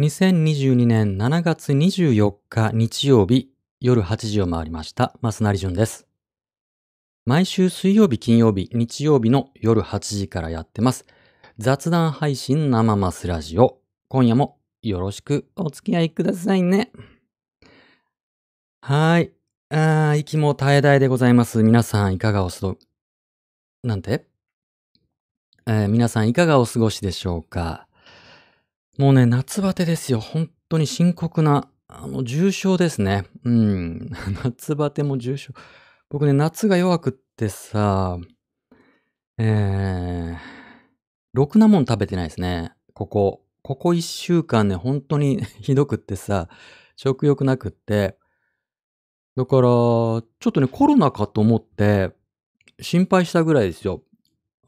2022年7月24日日曜日夜8時を回りました。増成淳です。毎週水曜日、金曜日、日曜日の夜8時からやってます。雑談配信生マスラジオ。今夜もよろしくお付き合いくださいね。はい。あー息も絶え絶えでございます。皆さんいかがお過ごなんて？えー皆さんいかがお過ごしでしょうか？もうね、夏バテですよ。本当に深刻な、あの、重症ですね。うん。夏バテも重症。僕ね、夏が弱くってさ、えー、ろくなもん食べてないですね。ここ。ここ一週間ね、本当に ひどくってさ、食欲なくって。だから、ちょっとね、コロナかと思って、心配したぐらいですよ。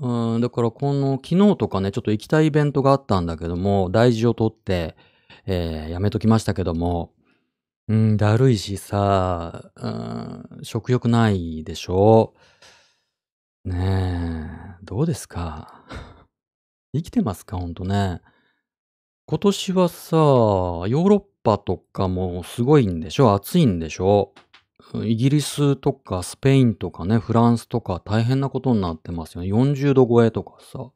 うん、だからこの昨日とかね、ちょっと行きたいイベントがあったんだけども、大事を取って、えーやめときましたけども、うん、だるいしさ、うん、食欲ないでしょ？ねえ、どうですか？生きてますか？ほんとね。今年はさ、ヨーロッパとかもすごいんでしょ？暑いんでしょ？イギリスとかスペインとかね、フランスとか大変なことになってますよね。40度超えとかさ。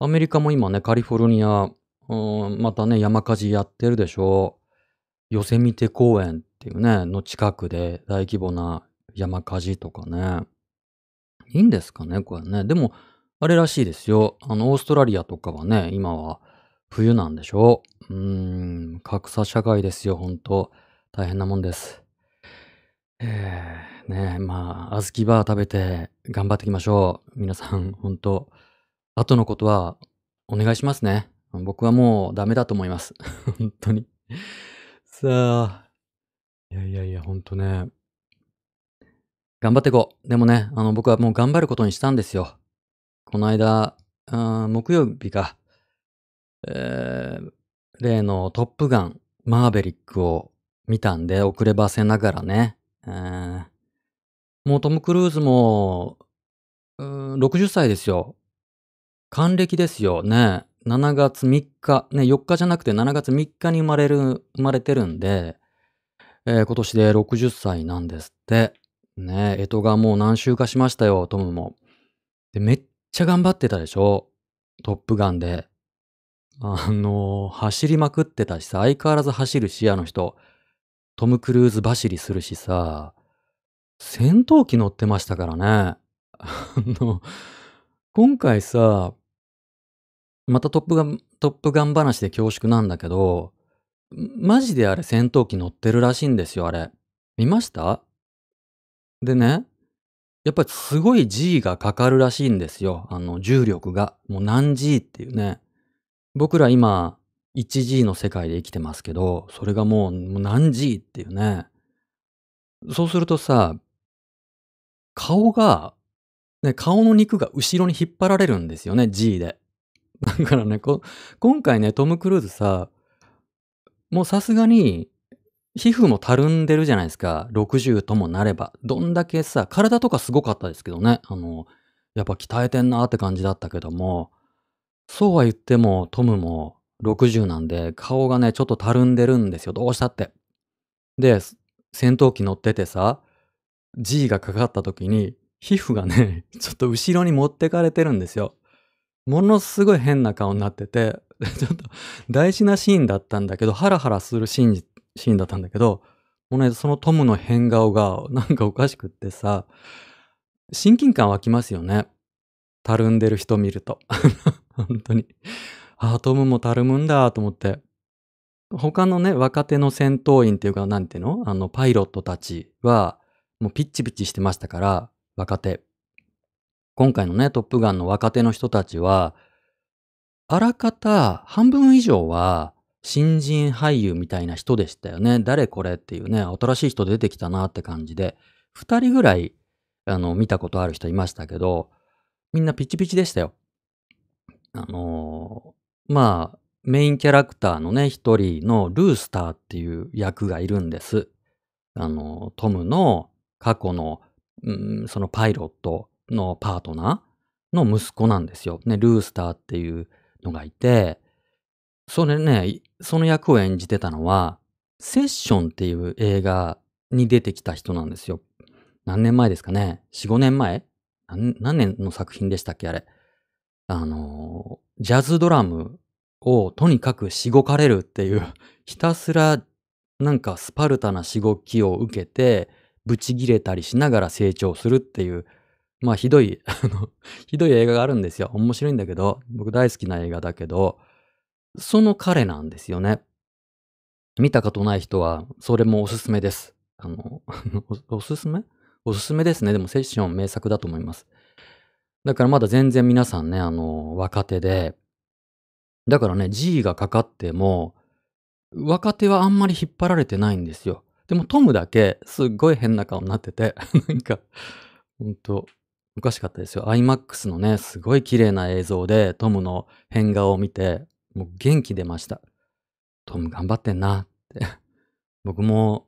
アメリカも今ね、カリフォルニア、うんまたね、山火事やってるでしょヨセミテ公園っていうね、の近くで大規模な山火事とかね。いいんですかね、これね。でも、あれらしいですよ。あの、オーストラリアとかはね、今は冬なんでしょうーん、格差社会ですよ、ほんと。大変なもんです。えー、ねまあ、小豆バー食べて頑張っていきましょう。皆さん、ほんと。後のことはお願いしますね。僕はもうダメだと思います。本当に。さあ。いやいやいや、ほんとね。頑張っていこう。でもね、あの、僕はもう頑張ることにしたんですよ。この間、あ木曜日か。えー例のトップガン、マーベリックを見たんで、遅ればせながらね。もうトム・クルーズも、うーん60歳ですよ。還暦ですよね。7月3日、ね、4日じゃなくて7月3日に生まれる、生まれてるんで、えー今年で60歳なんですって。ね、干支がもう何週かしましたよ、トムも。で、めっちゃ頑張ってたでしょ？トップガンで。あのー走りまくってたしさ、相変わらず走るし、あの人。トム・クルーズ走りするしさ、戦闘機乗ってましたからね。あの、今回さ、またトップガン、トップガン話で恐縮なんだけど、マジであれ戦闘機乗ってるらしいんですよ、あれ。見ました？でね、やっぱりすごい G がかかるらしいんですよ。あの、重力が。もう何 G っていうね。僕ら今、1G の世界で生きてますけど、それがもう何 G っていうね。そうするとさ、顔が、ね、顔の肉が後ろに引っ張られるんですよね、G で。だからね、今回ね、トム・クルーズさ、もうさすがに、皮膚もたるんでるじゃないですか。60ともなれば。どんだけさ、体とかすごかったですけどね。あの、やっぱ鍛えてんなーって感じだったけども、そうは言ってもトムも60なんで、顔がね、ちょっとたるんでるんですよ。どうしたって。で、戦闘機乗っててさ、G がかかった時に、皮膚がね、ちょっと後ろに持ってかれてるんですよ。ものすごい変な顔になってて、ちょっと大事なシーンだったんだけど、ハラハラするシーンシーンだったんだけど、もうね、そのトムの変顔がなんかおかしくってさ、親近感湧きますよね。たるんでる人見ると。本当に。ああ、トムもたるむんだと思って。他のね、若手の戦闘員っていうか、なんていうの？あの、パイロットたちは、もうピッチピチしてましたから、若手。今回のね、トップガンの若手の人たちは、あらかた半分以上は新人俳優みたいな人でしたよね。誰これっていうね、新しい人出てきたなって感じで、二人ぐらい、あの、見たことある人いましたけど、みんなピチピチでしたよ。あのまあ、メインキャラクターのね、一人のルースターっていう役がいるんです。あの、トムの過去の、うん、そのパイロットのパートナーの息子なんですよ。ね、ルースターっていうのがいて、それね、その役を演じてたのは、セッションっていう映画に出てきた人なんですよ。何年前ですかね ?4、5年前？何年の作品でしたっけあれ？あの、ジャズドラムをとにかくしごかれるっていう、ひたすらなんかスパルタなしごきを受けて、ブチギレたりしながら成長するっていう、まあひどい、あの、ひどい映画があるんですよ。面白いんだけど、僕大好きな映画だけど、その彼なんですよね。見たことない人は、それもおすすめです。あの、おすすめ？おすすめですね。でもセッション名作だと思います。だからまだ全然皆さんね、あの、若手で、だからね、G がかかっても、若手はあんまり引っ張られてないんですよ。でもトムだけすっごい変な顔になってて、なんか、ほんと、おかしかったですよ。IMAX のね、すごい綺麗な映像でトムの変顔を見て、もう元気出ました。トム頑張ってんなって。僕も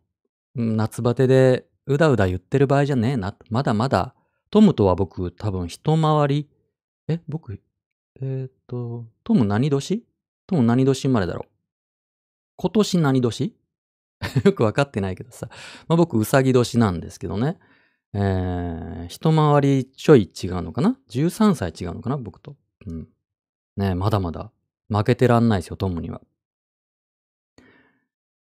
夏バテでうだうだ言ってる場合じゃねえな。まだまだ、トムとは僕多分一回り、え、僕、えー、っと、トム何年？トム何年生まれだろう？今年何年？よくわかってないけどさ。まあ、僕、うさぎ年なんですけどね。えー、一回りちょい違うのかな ?13 歳違うのかな？僕と。うん。ねまだまだ負けてらんないですよ、トムには。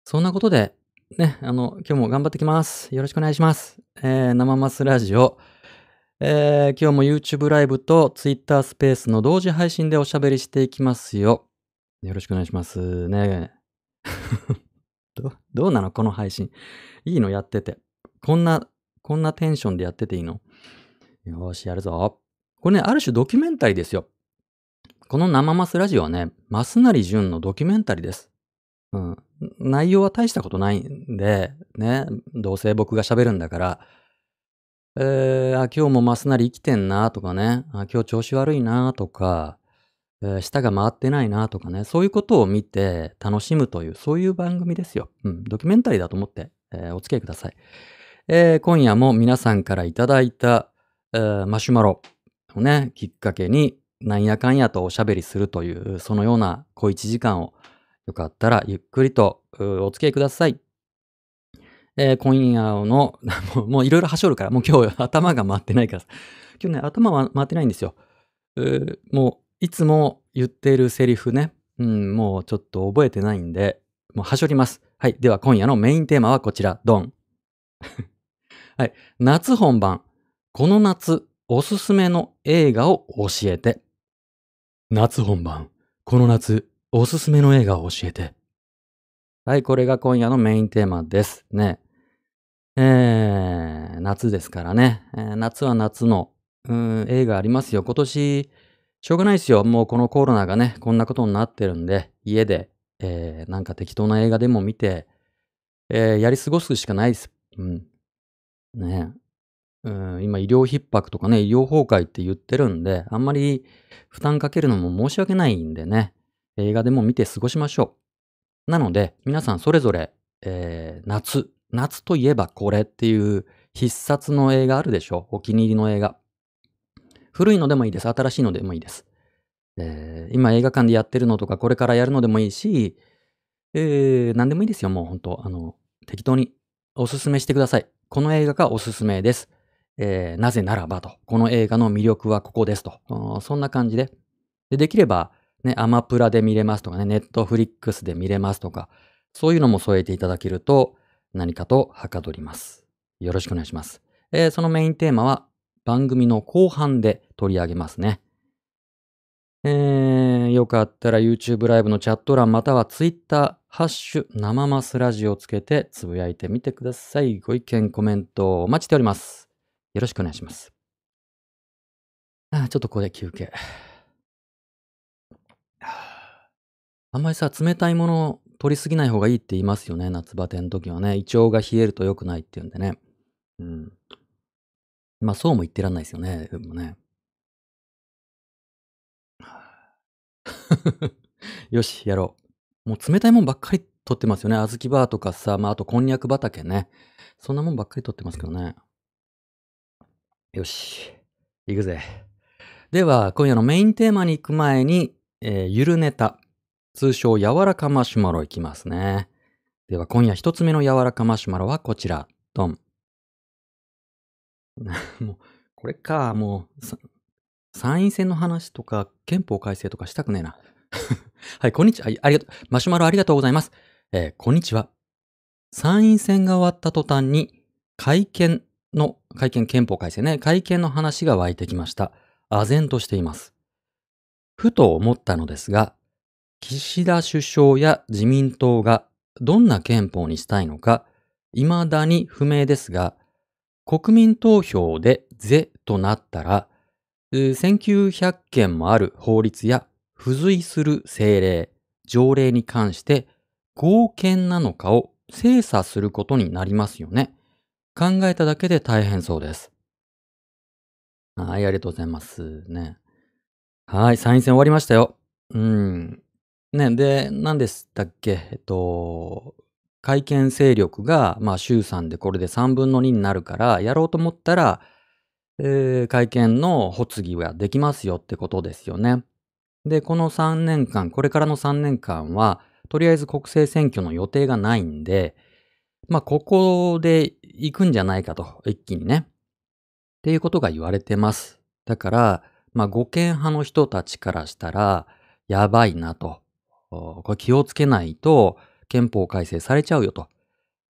そんなことで、ね、あの、今日も頑張ってきます。よろしくお願いします。えー、生マスラジオ。えー、今日も YouTube ライブと Twitter スペースの同時配信でおしゃべりしていきますよ。よろしくお願いしますね。どどうなの？この配信。いいのやってて。こんな、こんなテンションでやってていいの？よし、やるぞ。これね、ある種ドキュメンタリーですよ。この生マスラジオはね、マスナリジュンのドキュメンタリーです。うん。内容は大したことないんで、ね、どうせ僕が喋るんだから、えー、あ、今日もマスナリ生きてんなとかね、あ、今日調子悪いなとか、えー、舌が回ってないなとかね、そういうことを見て楽しむという、そういう番組ですよ。うん、ドキュメンタリーだと思って、えー、お付き合いください。えー、今夜も皆さんからいただいた、えー、マシュマロをね、きっかけに、なんやかんやとおしゃべりするという、そのような小一時間をよかったらゆっくりとお付き合いください。えー、今夜の、もういろいろはしょるから、もう今日頭が回ってないから。今日ね、頭は回ってないんですよ。もう、いつも言っているセリフね、うん、もうちょっと覚えてないんで、もうはしょります。はい。では今夜のメインテーマはこちら、ドン。はい。夏本番。この夏、おすすめの映画を教えて。夏本番。この夏、おすすめの映画を教えて。はい、これが今夜のメインテーマですね。えー、夏ですからね。えー、夏は夏の、うん、映画ありますよ。今年、しょうがないですよ。もうこのコロナがね、こんなことになってるんで、家で、えー、なんか適当な映画でも見て、えー、やり過ごすしかないです。うん。ねうん、今医療逼迫とかね、医療崩壊って言ってるんで、あんまり負担かけるのも申し訳ないんでね、映画でも見て過ごしましょう。なので、皆さんそれぞれ、えー、夏、夏といえばこれっていう必殺の映画あるでしょ？お気に入りの映画。古いのでもいいです。新しいのでもいいです。えー、今映画館でやってるのとか、これからやるのでもいいし、えー、何でもいいですよ。もう本当あの、適当におすすめしてください。この映画がおすすめです。えー、なぜならばと。この映画の魅力はここですと。そんな感じで。でできれば、ね、アマプラで見れますとかね、ネットフリックスで見れますとか、そういうのも添えていただけると何かとはかどります。よろしくお願いします。えー、そのメインテーマは番組の後半で取り上げますね。えー、よかったら YouTube ライブのチャット欄または Twitter、ハッシュ、生マスラジオつけてつぶやいてみてください。ご意見、コメントお待ちしております。よろしくお願いします。あちょっとここで休憩。あんまりさ、冷たいもの取りすぎない方がいいって言いますよね。夏バテの時はね。胃腸が冷えると良くないって言うんでね。うん。まあそうも言ってらんないですよね。でもね。よし、やろう。もう冷たいもんばっかり取ってますよね。小豆バーとかさ、まああとこんにゃく畑ね。そんなもんばっかり取ってますけどね。よし。行くぜ。では、今夜のメインテーマに行く前に、えー、ゆるネタ。通称柔らかマシュマロいきますね。では今夜一つ目の柔らかマシュマロはこちら。ドン。もう、これか、もう、参院選の話とか憲法改正とかしたくねえな。はい、こんにちは。ありがとう。マシュマロありがとうございます。えー、こんにちは。参院選が終わった途端に、会見の、会見憲法改正ね、会見の話が湧いてきました。唖然としています。ふと思ったのですが、岸田首相や自民党がどんな憲法にしたいのか、未だに不明ですが、国民投票で是となったら、1900件もある法律や付随する政令、条例に関して合憲なのかを精査することになりますよね。考えただけで大変そうです。はい、ありがとうございますね。はい、参院選終わりましたよ。うん。ね、で、何でしたっけ？えっと、会見勢力が、まあ、衆3でこれで3分の2になるから、やろうと思ったら、えー、会見の発議はできますよってことですよね。で、この3年間、これからの3年間は、とりあえず国政選挙の予定がないんで、まあ、ここで行くんじゃないかと、一気にね。っていうことが言われてます。だから、まあ、護憲派の人たちからしたら、やばいなと。これ気をつけないと、憲法改正されちゃうよと。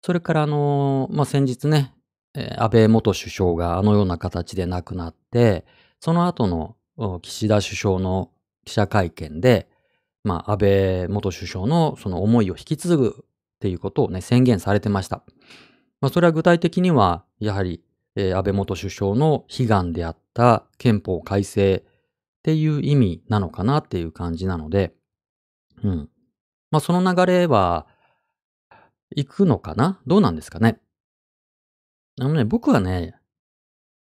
それから、あのまあ、先日ね、安倍元首相があのような形で亡くなって、その後の岸田首相の記者会見で、まあ、安倍元首相のその思いを引き継ぐっていうことをね、宣言されてました。まあ、それは具体的には、やはり、えー、安倍元首相の悲願であった憲法改正っていう意味なのかなっていう感じなので、うん。まあ、その流れは、行くのかな？どうなんですかね？あのね、僕はね、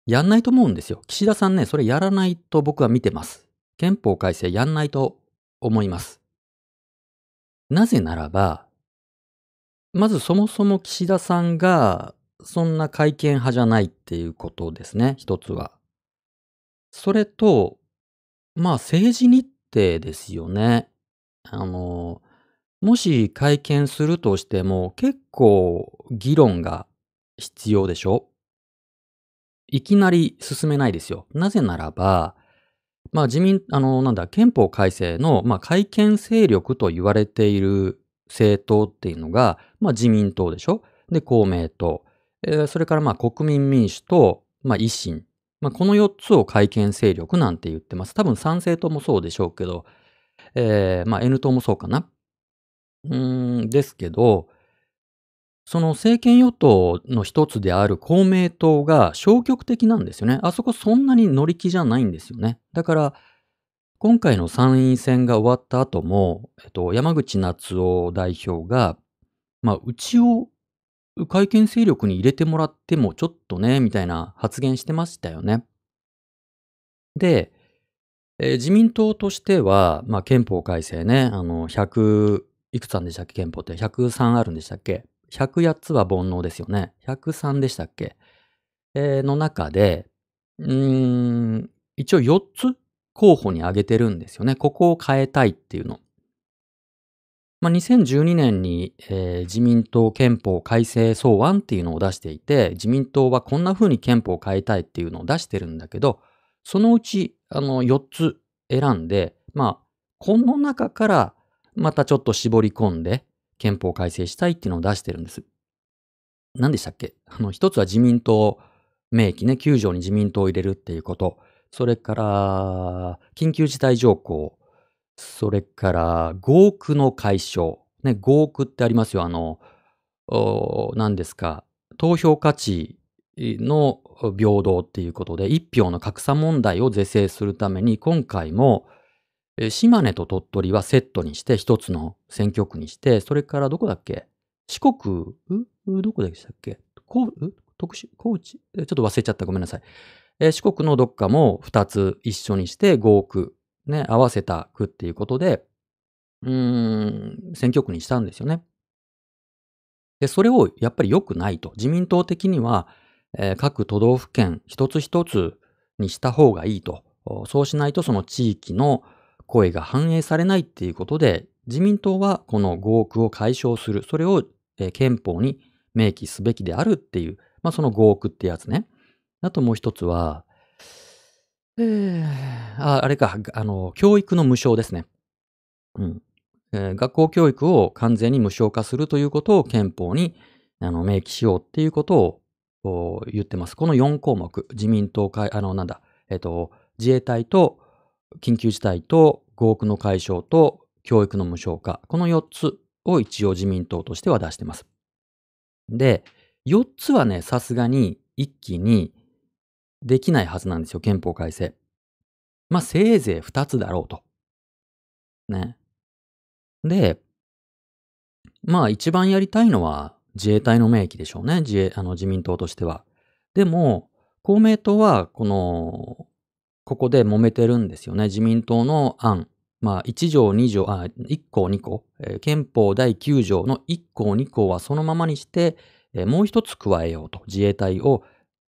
やんないと思うんですよ。岸田さんね、それやらないと僕は見てます。憲法改正やんないと思います。なぜならば、まずそもそも岸田さんがそんな会見派じゃないっていうことですね、一つは。それと、まあ政治日程ですよね。あの、もし会見するとしても結構議論が必要でしょ？いきなり進めないですよ。なぜならば、まあ自民、あの、なんだ、憲法改正の、まあ改憲勢力と言われている政党っていうのが、まあ自民党でしょ？で、公明党。えー、それからまあ国民民主と、まあ維新。まあこの4つを改憲勢力なんて言ってます。多分参政党もそうでしょうけど、えー、まあ N 党もそうかな。うん、ですけど、その政権与党の一つである公明党が消極的なんですよね。あそこそんなに乗り気じゃないんですよね。だから、今回の参院選が終わった後も、えっと、山口夏夫代表が、まあ、うちを会見勢力に入れてもらってもちょっとね、みたいな発言してましたよね。で、えー、自民党としては、まあ、憲法改正ね、あの、100、いくつあるんでしたっけ？憲法って。103あるんでしたっけ？108つは煩悩ですよね。103でしたっけ、えー、の中で、うーん、一応4つ候補に挙げてるんですよね。ここを変えたいっていうの。まあ、2012年に、えー、自民党憲法改正草案っていうのを出していて、自民党はこんな風に憲法を変えたいっていうのを出してるんだけど、そのうちあの4つ選んで、まあ、この中からまたちょっと絞り込んで、憲法改正したいっていうのを出してるんです。何でしたっけ？あの、一つは自民党明記ね、9条に自民党を入れるっていうこと。それから、緊急事態条項。それから、合区の解消。ね、合区ってありますよ。あの、何ですか？投票価値の平等っていうことで、一票の格差問題を是正するために、今回も、島根と鳥取はセットにして一つの選挙区にして、それからどこだっけ？四国、どこでしたっけ？高徳島、高知？ちょっと忘れちゃった。ごめんなさい。えー、四国のどっかも二つ一緒にして合区、ね、合わせた区っていうことで、うーん、選挙区にしたんですよね。で、それをやっぱり良くないと。自民党的には、えー、各都道府県一つ一つにした方がいいと。そうしないとその地域の声が反映されないっていうことで自民党はこの合区を解消する。それを、えー憲法に明記すべきであるっていう、まあその合区ってやつね。あともう一つは、えー、あ、あれか、あの、教育の無償ですね。うん。学校教育を完全に無償化するということを憲法にあの明記しようっていうことを言ってます。この4項目、自民党会、あの、なんだ、えっ、と、自衛隊と緊急事態と合区の解消と教育の無償化、この4つを一応自民党としては出してます。で、4つはね、さすがに一気にできないはずなんですよ、憲法改正。まあ、せいぜい2つだろうと。ね。で、まあ一番やりたいのは自衛隊の明記でしょうね。自衛、あの自民党としては。でも、公明党はこの、ここで揉めてるんですよね。自民党の案。まあ1条2条、あ、1項2項、えー憲法第9条の1項2項はそのままにして、えーもう一つ加えようと。自衛隊を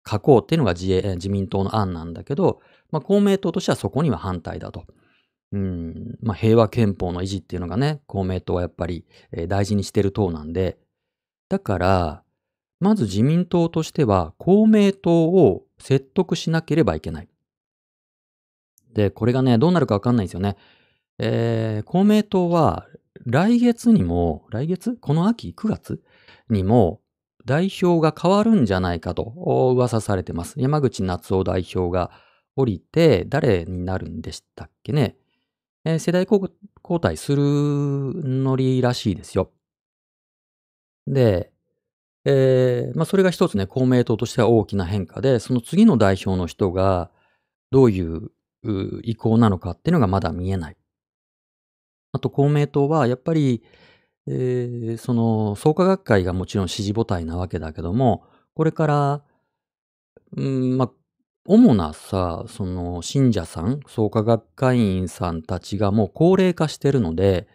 書こうっていうのが自衛、自民党の案なんだけど、まあ公明党としてはそこには反対だと。うん、まあ、平和憲法の維持っていうのがね、公明党はやっぱり、えー大事にしてる党なんで、だから、まず自民党としては公明党を説得しなければいけない。で、これがね、どうなるかわかんないんですよね。えー公明党は来月にも、来月？この秋 ?9 月？にも代表が変わるんじゃないかと噂されてます。山口夏夫代表が降りて誰になるんでしたっけね。えー世代交代するノリらしいですよ。で、えーまあ、それが一つね、公明党としては大きな変化で、その次の代表の人がどういう意向なのかっていうのがまだ見えない。あと公明党はやっぱり、えーその創価学会がもちろん支持母体なわけだけども、これから、うん、まあ、主なさ、その信者さん、創価学会員さんたちがもう高齢化してるので、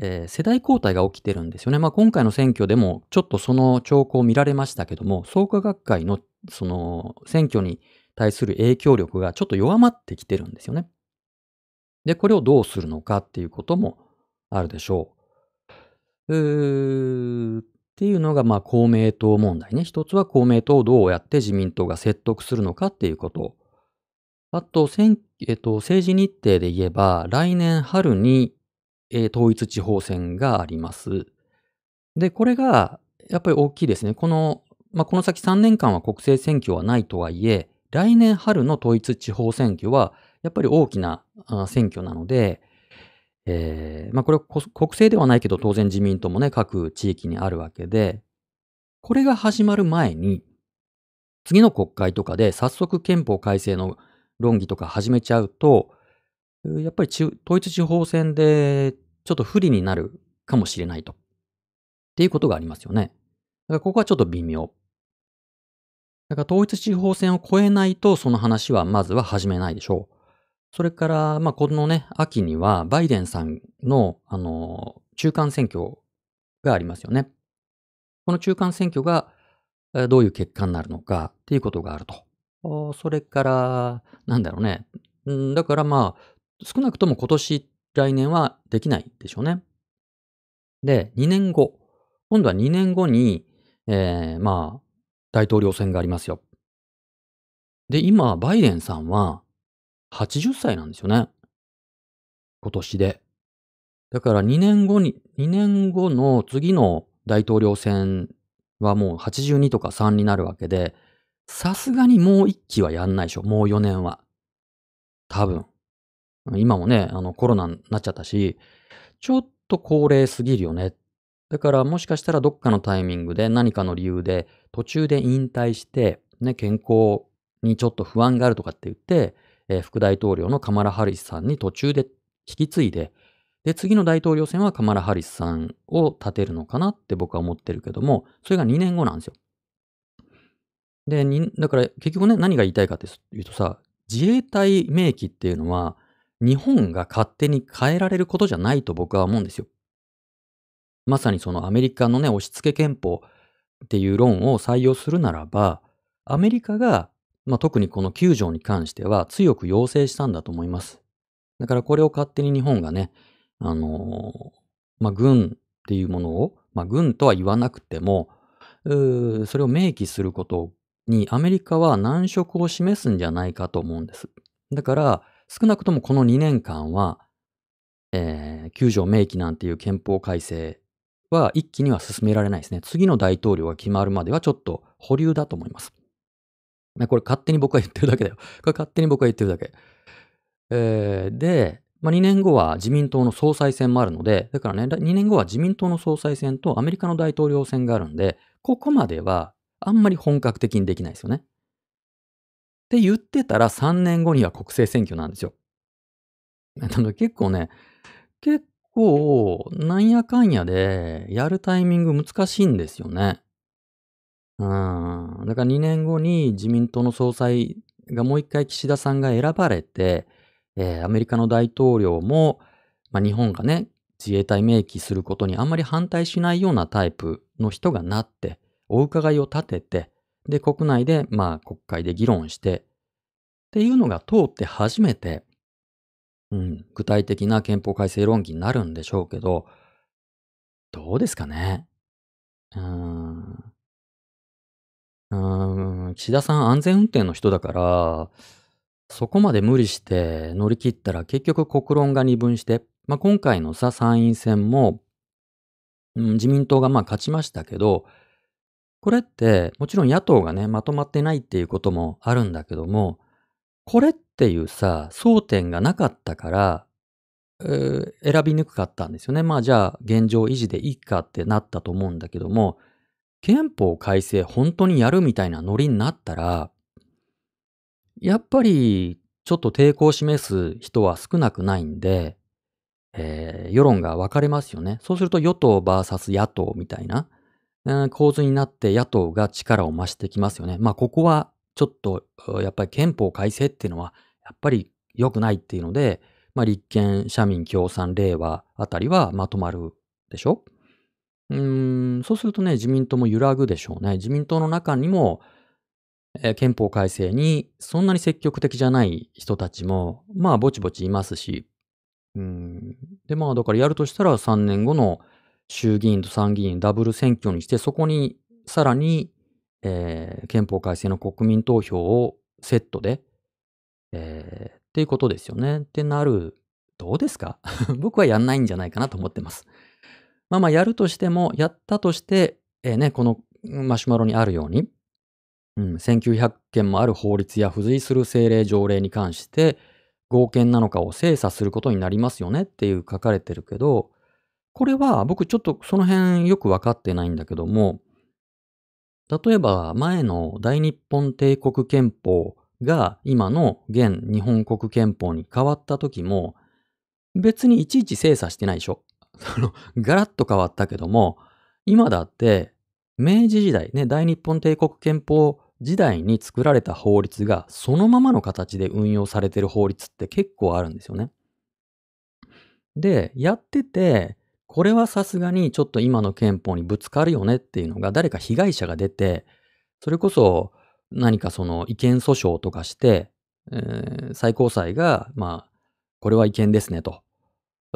えー世代交代が起きてるんですよね。まあ今回の選挙でもちょっとその兆候見られましたけども、創価学会のその選挙に対する影響力がちょっと弱まってきてるんですよね。で、これをどうするのかっていうこともあるでしょう。うーっていうのがまあ公明党問題ね。一つは公明党をどうやって自民党が説得するのかっていうこと。あと、選えっと、政治日程で言えば、来年春に、えー統一地方選があります。で、これが、やっぱり大きいですね。この、まあ、この先3年間は国政選挙はないとはいえ、来年春の統一地方選挙は、やっぱり大きな選挙なので、えーまあ、これ国政ではないけど、当然自民党もね、各地域にあるわけで、これが始まる前に、次の国会とかで早速憲法改正の論議とか始めちゃうと、やっぱり統一地方選でちょっと不利になるかもしれないと。っていうことがありますよね。だからここはちょっと微妙。だから統一地方選を超えないとその話はまずは始めないでしょう。それから、まあ、このね、秋にはバイデンさんの、あの、中間選挙がありますよね。この中間選挙がどういう結果になるのかっていうことがあると。それから、なんだろうね。だからまあ、少なくとも今年、来年はできないでしょうね。で、2年後。今度は2年後に、えーまあ、大統領選がありますよ。で、今、バイデンさんは80歳なんですよね。今年で。だから2年後に、2年後の次の大統領選はもう82とか3になるわけで、さすがにもう1期はやんないでしょ。もう4年は。多分。今もね、あのコロナになっちゃったし、ちょっと高齢すぎるよね。だからもしかしたらどっかのタイミングで何かの理由で途中で引退して、ね、健康にちょっと不安があるとかって言って、えー副大統領のカマラ・ハリスさんに途中で引き継いで、で、次の大統領選はカマラ・ハリスさんを立てるのかなって僕は思ってるけども、それが2年後なんですよ。で、だから結局ね、何が言いたいかっていうとさ、自衛隊明記っていうのは、日本が勝手に変えられることじゃないと僕は思うんですよ。まさにそのアメリカのね、押し付け憲法っていう論を採用するならば、アメリカが、まあ、特にこの9条に関しては強く要請したんだと思います。だからこれを勝手に日本がね、あの、まあ、軍っていうものを、まあ、軍とは言わなくても、それを明記することにアメリカは難色を示すんじゃないかと思うんです。だから、少なくともこの2年間は、えー、9条明記なんていう憲法改正は一気には進められないですね。次の大統領が決まるまではちょっと保留だと思います。これ勝手に僕が言ってるだけだよ。これ勝手に僕が言ってるだけ。えーで、まあ、2年後は自民党の総裁選もあるので、だからね、2年後は自民党の総裁選とアメリカの大統領選があるんで、ここまではあんまり本格的にできないですよね。って言ってたら3年後には国政選挙なんですよ。結構ね、結構なんやかんやでやるタイミング難しいんですよね。うん。だから2年後に自民党の総裁がもう一回岸田さんが選ばれて、えーアメリカの大統領も、まあ、日本がね、自衛隊明記することにあんまり反対しないようなタイプの人がなって、お伺いを立てて、で、国内で、まあ、国会で議論して、っていうのが通って初めて、うん、具体的な憲法改正論議になるんでしょうけど、どうですかね。うーん。うーん、岸田さん安全運転の人だから、そこまで無理して乗り切ったら結局国論が二分して、まあ、今回のさ、参院選も、うん、自民党がまあ勝ちましたけど、これってもちろん野党がね、まとまってないっていうこともあるんだけども、これっていうさ、争点がなかったから、えー選びにくかったんですよね。まあじゃあ現状維持でいいかってなったと思うんだけども、憲法改正本当にやるみたいなノリになったら、やっぱりちょっと抵抗を示す人は少なくないんで、えー世論が分かれますよね。そうすると与党 VS 野党みたいな、構図になって野党が力を増してきますよね。まあここはちょっとやっぱり憲法改正っていうのはやっぱり良くないっていうので、まあ立憲、社民、共産、令和あたりはまとまるでしょ？うーん、そうするとね、自民党も揺らぐでしょうね。自民党の中にも、えー憲法改正にそんなに積極的じゃない人たちも、まあぼちぼちいますし、うん、でまあだからやるとしたら3年後の衆議院と参議院ダブル選挙にして、そこにさらに、えー憲法改正の国民投票をセットで、えーっていうことですよね。ってなる、どうですか？僕はやんないんじゃないかなと思ってます。まあまあやるとしても、やったとして、えーね、このマシュマロにあるように、うん、1900件もある法律や付随する政令条例に関して、合憲なのかを精査することになりますよねっていう書かれてるけど、これは僕ちょっとその辺よくわかってないんだけども、例えば前の大日本帝国憲法が今の現日本国憲法に変わった時も、別にいちいち精査してないでしょ。その、ガラッと変わったけども、今だって、明治時代ね、大日本帝国憲法時代に作られた法律がそのままの形で運用されてる法律って結構あるんですよね。で、やってて、これはさすがにちょっと今の憲法にぶつかるよねっていうのが誰か被害者が出て、それこそ何かその違憲訴訟とかして、えー最高裁が、まあ、これは違憲ですねと。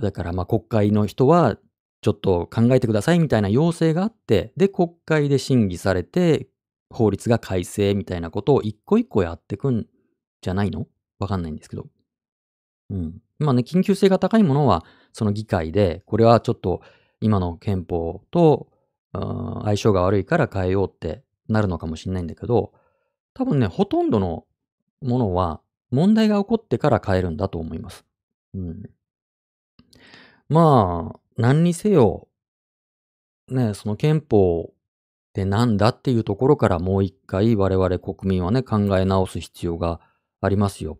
だからまあ国会の人はちょっと考えてくださいみたいな要請があって、で、国会で審議されて、法律が改正みたいなことを一個一個やってくんじゃないの？わかんないんですけど。うん。まあね、緊急性が高いものは、その議会で、これはちょっと今の憲法と、相性が悪いから変えようってなるのかもしれないんだけど、多分ね、ほとんどのものは問題が起こってから変えるんだと思います。うん。まあ、何にせよ、ね、その憲法ってなんだっていうところからもう一回我々国民はね、考え直す必要がありますよ。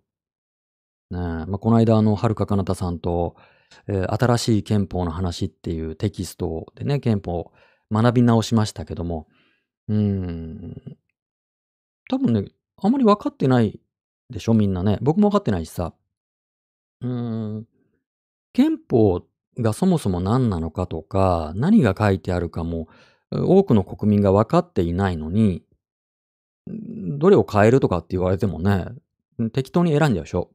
ねえ、まあ、この間あの、はるかかなたさんと、えー新しい憲法の話っていうテキストでね、憲法を学び直しましたけども、うん、多分ね、あんまり分かってないでしょ、みんなね。僕も分かってないしさ。うん、憲法がそもそも何なのかとか、何が書いてあるかも、多くの国民が分かっていないのに、どれを変えるとかって言われてもね、適当に選んじゃうでしょ。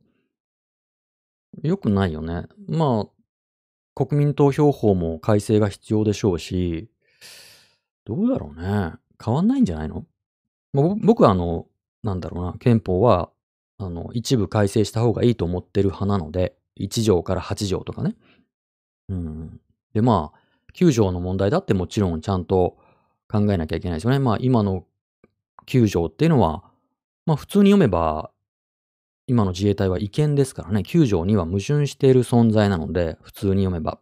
よくないよね。まあ、国民投票法も改正が必要でしょうし、どうだろうね。変わんないんじゃないの？僕はあの、なんだろうな、憲法は、あの、一部改正した方がいいと思ってる派なので、1条から8条とかね。うん。で、まあ、9条の問題だってもちろんちゃんと考えなきゃいけないですよね。まあ、今の9条っていうのは、まあ、普通に読めば、今の自衛隊は違憲ですからね、9条には矛盾している存在なので、普通に読めば。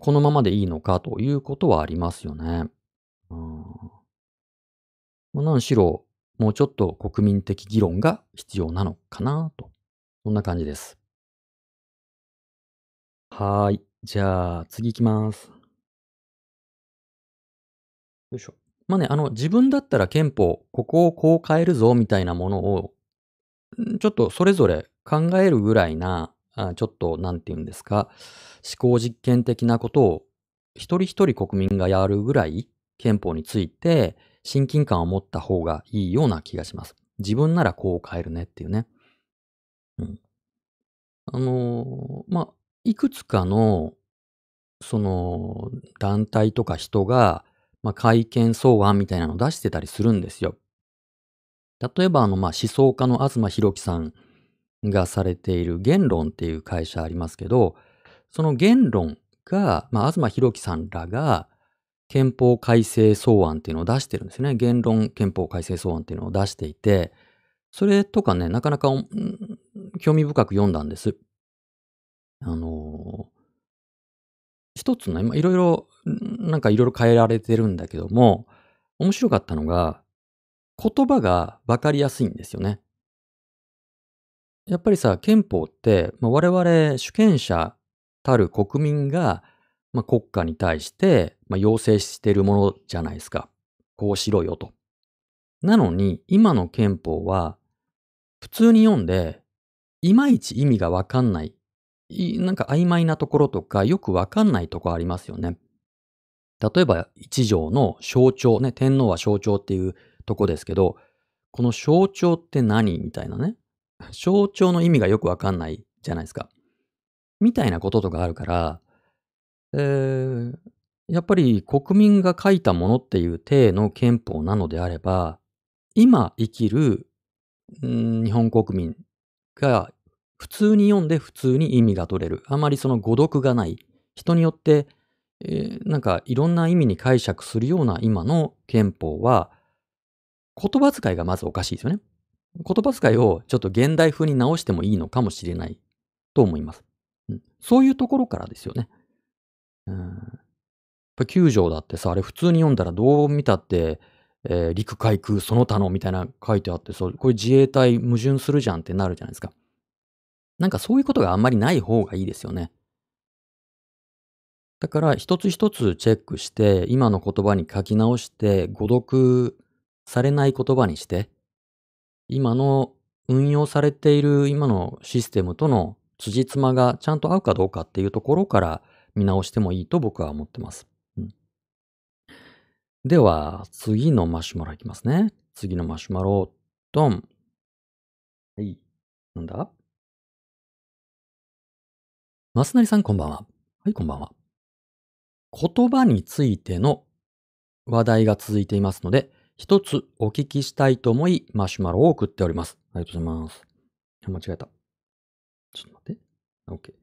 このままでいいのかということはありますよね。うんまあ、何しろ、もうちょっと国民的議論が必要なのかなと。そんな感じです。はーい。じゃあ、次行きます。よいしょ。まあね、あの、自分だったら憲法、ここをこう変えるぞ、みたいなものを、ちょっとそれぞれ考えるぐらいな、あちょっと、なんて言うんですか、思考実験的なことを、一人一人国民がやるぐらい、憲法について、親近感を持った方がいいような気がします。自分ならこう変えるねっていうね。うん。あの、まあ、いくつかの、その、団体とか人が、まあ、会見草案みたいなのを出してたりするんですよ。例えば、あの、まあ、思想家の東博樹さんがされている言論っていう会社ありますけど、その言論が、まあ、東博樹さんらが、憲法改正草案っていうのを出してるんですね。言論憲法改正草案っていうのを出していて、それとかね、なかなか興味深く読んだんです。あのー、一つね、いろいろ、なんかいろいろ変えられてるんだけども、面白かったのが、言葉がわかりやすいんですよね。やっぱりさ、憲法って、まあ、我々主権者たる国民がまあ、国家に対して、まあ、要請しているものじゃないですか。こうしろよと。なのに、今の憲法は、普通に読んで、いまいち意味がわかんない。なんか曖昧なところとか、よくわかんないとこありますよね。例えば、一条の象徴ね、天皇は象徴っていうとこですけど、この象徴って何みたいなね。象徴の意味がよくわかんないじゃないですか。みたいなこととかあるから、えー、やっぱり国民が書いたものっていう体の憲法なのであれば、今生きる、うん日本国民が普通に読んで普通に意味が取れる。あまりその誤読がない。人によって、えー、なんかいろんな意味に解釈するような今の憲法は、言葉遣いがまずおかしいですよね。言葉遣いをちょっと現代風に直してもいいのかもしれないと思います。うん、そういうところからですよね。うん。やっぱ9条だってさ、あれ普通に読んだらどう見たって、えー、陸海空その他のみたいな書いてあって、そう、これ自衛隊矛盾するじゃんってなるじゃないですか。なんかそういうことがあんまりない方がいいですよね。だから一つ一つチェックして、今の言葉に書き直して、誤読されない言葉にして、今の運用されている今のシステムとの辻褄がちゃんと合うかどうかっていうところから見直してもいいと僕は思ってます。うん、では、次のマシュマロいきますね。次のマシュマロ、ドン。はい。なんだ？マスナリさんこんばんは。はい、こんばんは。言葉についての話題が続いていますので、一つお聞きしたいと思い、マシュマロを送っております。ありがとうございます。間違えた。ちょっと待って。OK。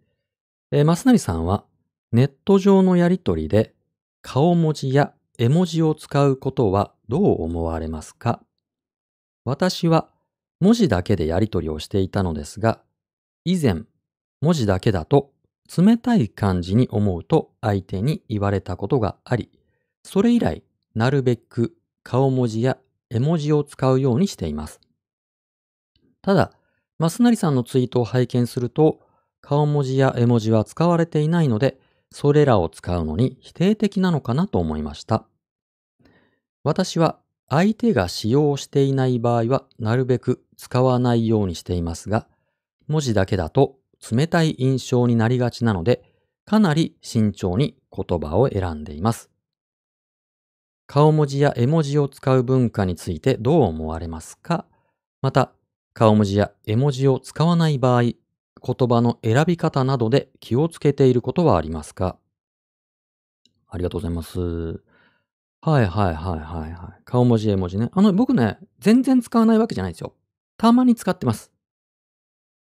えー、マスナリさんは、ネット上のやりとりで顔文字や絵文字を使うことはどう思われますか？私は文字だけでやりとりをしていたのですが、以前文字だけだと冷たい感じに思うと相手に言われたことがあり、それ以来なるべく顔文字や絵文字を使うようにしています。ただ、マスナリさんのツイートを拝見すると、顔文字や絵文字は使われていないので、それらを使うのに否定的なのかなと思いました。私は相手が使用していない場合はなるべく使わないようにしていますが、文字だけだと冷たい印象になりがちなので、かなり慎重に言葉を選んでいます。顔文字や絵文字を使う文化についてどう思われますか？また、顔文字や絵文字を使わない場合、言葉の選び方などで気をつけていることはありますか？ありがとうございます。はいはいはいはいはい。顔文字絵文字ね。あの、僕ね、全然使わないわけじゃないですよ。たまに使ってます。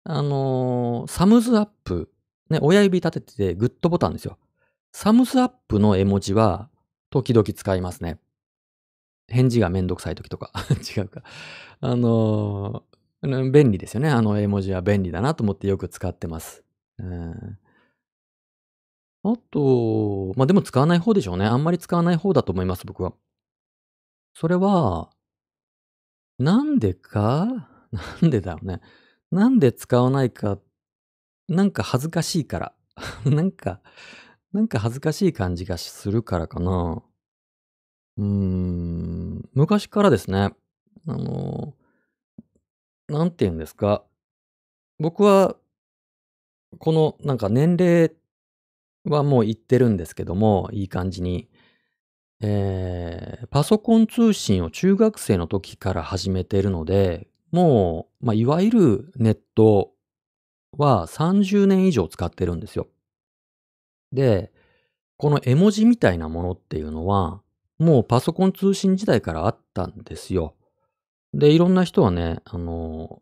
あのー、サムズアップ。ね、親指立ててグッドボタンですよ。サムズアップの絵文字は、時々使いますね。返事がめんどくさい時とか。違うか。あのー、便利ですよね。あの絵文字は便利だなと思ってよく使ってます。うんあと、まあ、でも使わない方でしょうね。あんまり使わない方だと思います、僕は。それは、なんでか？なんでだろうね。なんで使わないか、なんか恥ずかしいから。なんか、なんか恥ずかしい感じがするからかな。うーん、昔からですね、あの、なんて言うんですか。僕は、このなんか年齢はもう行ってるんですけども、いい感じに。えー、パソコン通信を中学生の時から始めてるので、もう、まあ、いわゆるネットは30年以上使ってるんですよ。で、この絵文字みたいなものっていうのは、もうパソコン通信時代からあったんですよ。で、いろんな人はね、あの、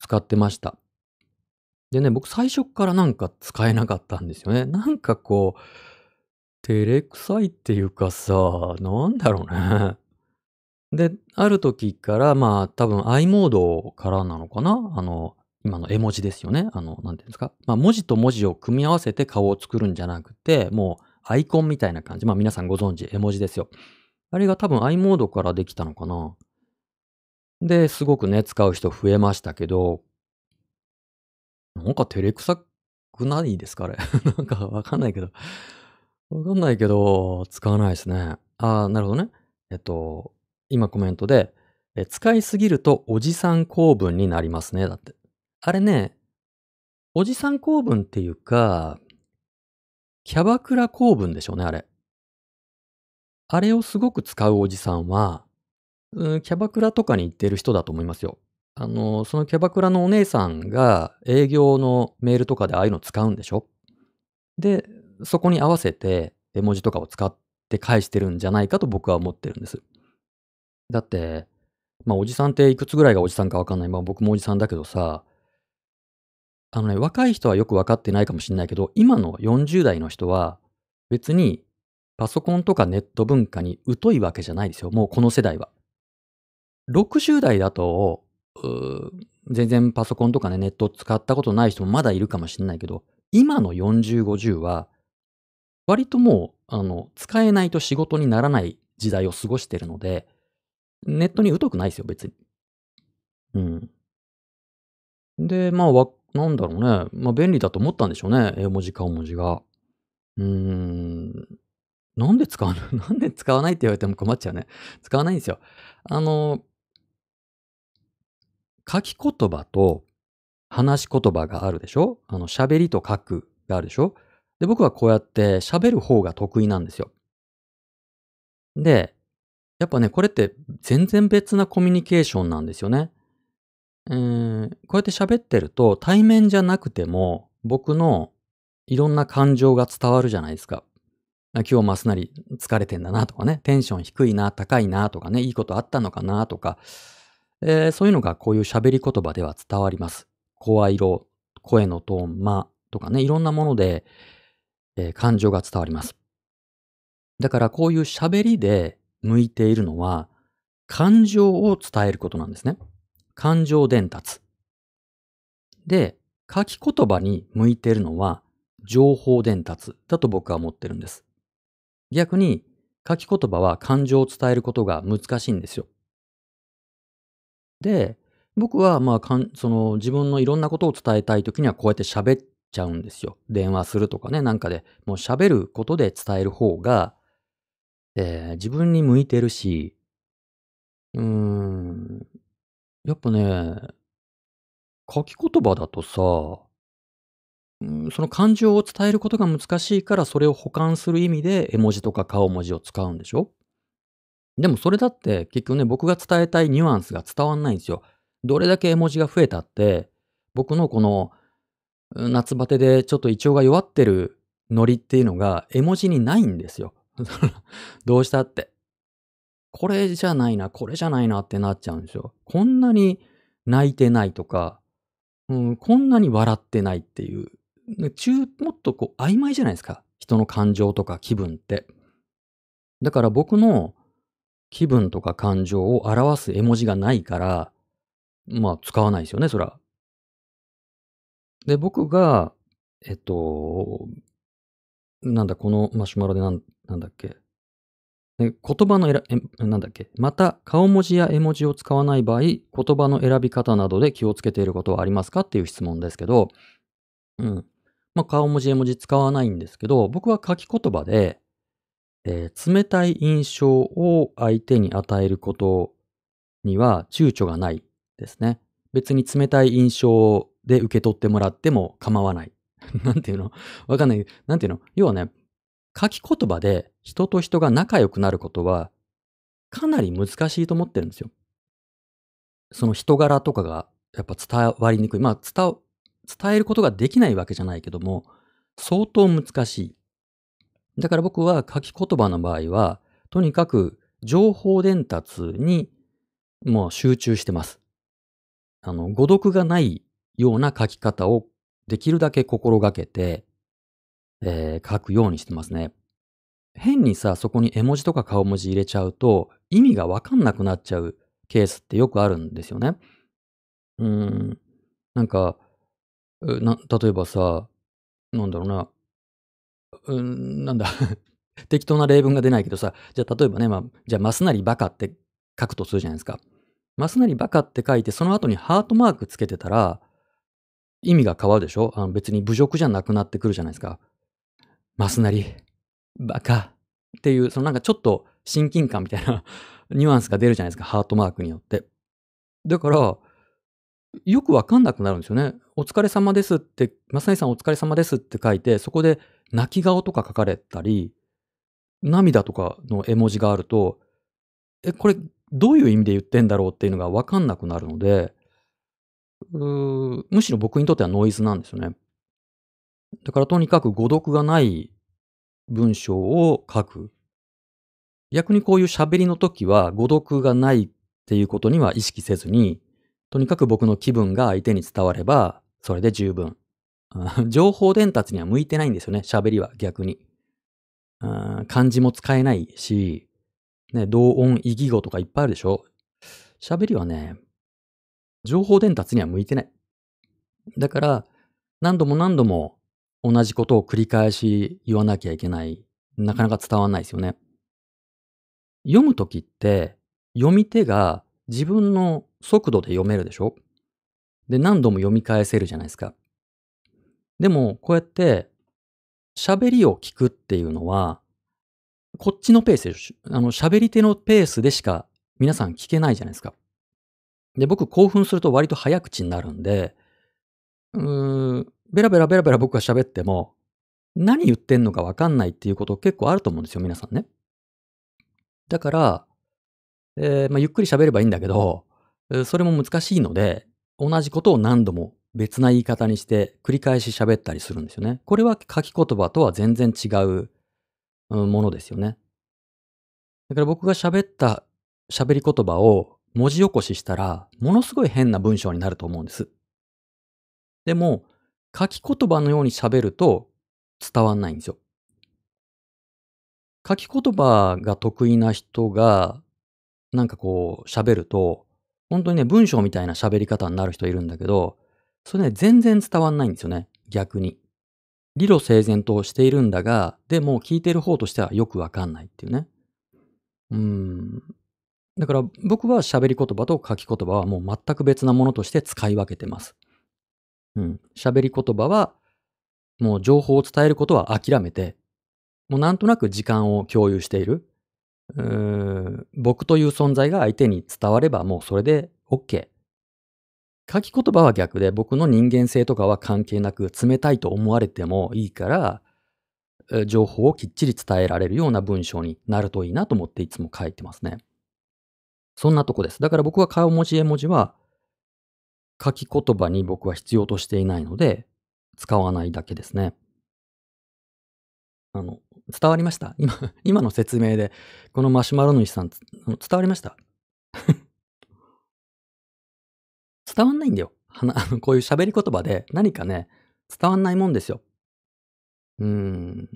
使ってました。でね、僕最初からなんか使えなかったんですよね。なんかこう、照れくさいっていうかさ、なんだろうね。で、ある時から、まあ、多分 i モードからなのかな？あの、今の絵文字ですよね。あの、なんていうんですか。まあ、文字と文字を組み合わせて顔を作るんじゃなくて、もうアイコンみたいな感じ。まあ、皆さんご存知、絵文字ですよ。あれが多分 i モードからできたのかなで、すごくね、使う人増えましたけど、なんか照れくさくないですかあれ。なんかわかんないけど。わかんないけど、使わないですね。ああ、なるほどね。えっと、今コメントで、え使いすぎるとおじさん公文になりますね。だって。あれね、おじさん公文っていうか、キャバクラ公文でしょうね、あれ。あれをすごく使うおじさんは、うん、キャバクラとかに行ってる人だと思いますよ。あの、そのキャバクラのお姉さんが営業のメールとかでああいうの使うんでしょ？で、そこに合わせて絵文字とかを使って返してるんじゃないかと僕は思ってるんです。だって、まあおじさんっていくつぐらいがおじさんかわかんない。まあ僕もおじさんだけどさ、あのね、若い人はよくわかってないかもしれないけど、今の40代の人は別にパソコンとかネット文化に疎いわけじゃないですよ。もうこの世代は。60代だと全然パソコンとかね、ネット使ったことない人もまだいるかもしれないけど、今の40、50は、割ともう、あの、使えないと仕事にならない時代を過ごしてるので、ネットに疎くないですよ、別に。うん。で、まあ、なんだろうね。まあ、便利だと思ったんでしょうね。絵文字、顔文字が。うーん。なんで使わない、なんで使わないって言われても困っちゃうね。使わないんですよ。あの、書き言葉と話し言葉があるでしょ？あの、喋りと書くがあるでしょ？で、僕はこうやって喋る方が得意なんですよ。で、やっぱね、これって全然別なコミュニケーションなんですよね。えー、こうやって喋ってると対面じゃなくても僕のいろんな感情が伝わるじゃないですか。今日マスナリ疲れてんだなとかね、テンション低いな、高いなとかね、いいことあったのかなとか、えー、そういうのがこういう喋り言葉では伝わります。声色、声のトーン、間とかね、いろんなもので、えー、感情が伝わります。だからこういう喋りで向いているのは、感情を伝えることなんですね。感情伝達。で、書き言葉に向いてるのは、情報伝達だと僕は思ってるんです。逆に、書き言葉は感情を伝えることが難しいんですよ。で、僕はまあかん、その自分のいろんなことを伝えたいときにはこうやって喋っちゃうんですよ。電話するとかね、なんかでもう喋ることで伝える方が、えー、自分に向いてるし、うーん、やっぱね、書き言葉だとさ、うん、その感情を伝えることが難しいからそれを補完する意味で絵文字とか顔文字を使うんでしょ？でもそれだって結局ね、僕が伝えたいニュアンスが伝わんないんですよ。どれだけ絵文字が増えたって、僕のこの、夏バテでちょっと胃腸が弱ってるノリっていうのが絵文字にないんですよ。どうしたって。これじゃないな、これじゃないなってなっちゃうんですよ。こんなに泣いてないとか、うん、こんなに笑ってないっていう。中、もっとこう曖昧じゃないですか。人の感情とか気分って。だから僕の気分とか感情を表す絵文字がないから、まあ使わないですよね、そら。で、僕が、えっと、なんだ、このマシュマロでなん、なんだっけ。言葉のえら、え、なんだっけ？また、顔文字や絵文字を使わない場合、言葉の選び方などで気をつけていることはありますかっていう質問ですけど、うん。まあ、顔文字、絵文字使わないんですけど、僕は書き言葉で、えー、冷たい印象を相手に与えることには躊躇がないですね。別に冷たい印象で受け取ってもらっても構わない。なんていうの？わかんない。なんていうの？要はね、書き言葉で人と人が仲良くなることはかなり難しいと思ってるんですよ。その人柄とかがやっぱ伝わりにくい。まあ伝、伝えることができないわけじゃないけども、相当難しい。だから僕は書き言葉の場合は、とにかく情報伝達にもう集中してます。あの、誤読がないような書き方をできるだけ心がけて、えー、書くようにしてますね。変にさ、そこに絵文字とか顔文字入れちゃうと、意味がわかんなくなっちゃうケースってよくあるんですよね。うん。なんか、な、例えばさ、なんだろうな、うん、なんだ 適当な例文が出ないけどさ、じゃあ例えばね、まあ、じゃあ、マスナリバカって書くとするじゃないですか。マスナリバカって書いて、その後にハートマークつけてたら、意味が変わるでしょ？あの別に侮辱じゃなくなってくるじゃないですか。マスナリ、バカっていう、そのなんかちょっと親近感みたいな ニュアンスが出るじゃないですか、ハートマークによって。だから、よくわかんなくなるんですよね。お疲れ様ですって、マスナリさんお疲れ様ですって書いて、そこで泣き顔とか書かれたり、涙とかの絵文字があると、え、これどういう意味で言ってんだろうっていうのがわかんなくなるので、むしろ僕にとってはノイズなんですよね。だからとにかく誤読がない文章を書く。逆にこういう喋りの時は誤読がないっていうことには意識せずに、とにかく僕の気分が相手に伝われば、それで十分。情報伝達には向いてないんですよね、喋りは逆に。漢字も使えないし、ね、同音異義語とかいっぱいあるでしょ喋りはね、情報伝達には向いてない。だから、何度も何度も同じことを繰り返し言わなきゃいけない。なかなか伝わんないですよね。読むときって、読み手が自分の速度で読めるでしょ？で、何度も読み返せるじゃないですか。でも、こうやって、喋りを聞くっていうのは、こっちのペースでしょ、あの、喋り手のペースでしか皆さん聞けないじゃないですか。で、僕興奮すると割と早口になるんで、うーん、ベラベラベラベラ僕が喋っても、何言ってんのかわかんないっていうこと結構あると思うんですよ、皆さんね。だから、えー、まあ、ゆっくり喋ればいいんだけど、それも難しいので、同じことを何度も別な言い方にして繰り返し喋ったりするんですよね。これは書き言葉とは全然違うものですよね。だから僕が喋った喋り言葉を文字起こししたら、ものすごい変な文章になると思うんです。でも、書き言葉のように喋ると伝わんないんですよ。書き言葉が得意な人が、なんかこう喋ると、本当にね、文章みたいな喋り方になる人いるんだけど、それね、全然伝わんないんですよね。逆に。理路整然としているんだが、でも聞いてる方としてはよくわかんないっていうね。うん。だから僕は喋り言葉と書き言葉はもう全く別なものとして使い分けてます。うん。喋り言葉はもう情報を伝えることは諦めて、もうなんとなく時間を共有している。うー僕という存在が相手に伝わればもうそれで OK。書き言葉は逆で僕の人間性とかは関係なく冷たいと思われてもいいから、情報をきっちり伝えられるような文章になるといいなと思っていつも書いてますね。そんなとこです。だから僕は顔文字絵文字は書き言葉に僕は必要としていないので、使わないだけですね。あの、伝わりました？今、今の説明で、このマシュマロ主さん、伝わりました？伝わんないんだよ。こういう喋り言葉で何かね、伝わんないもんですよ。うーん。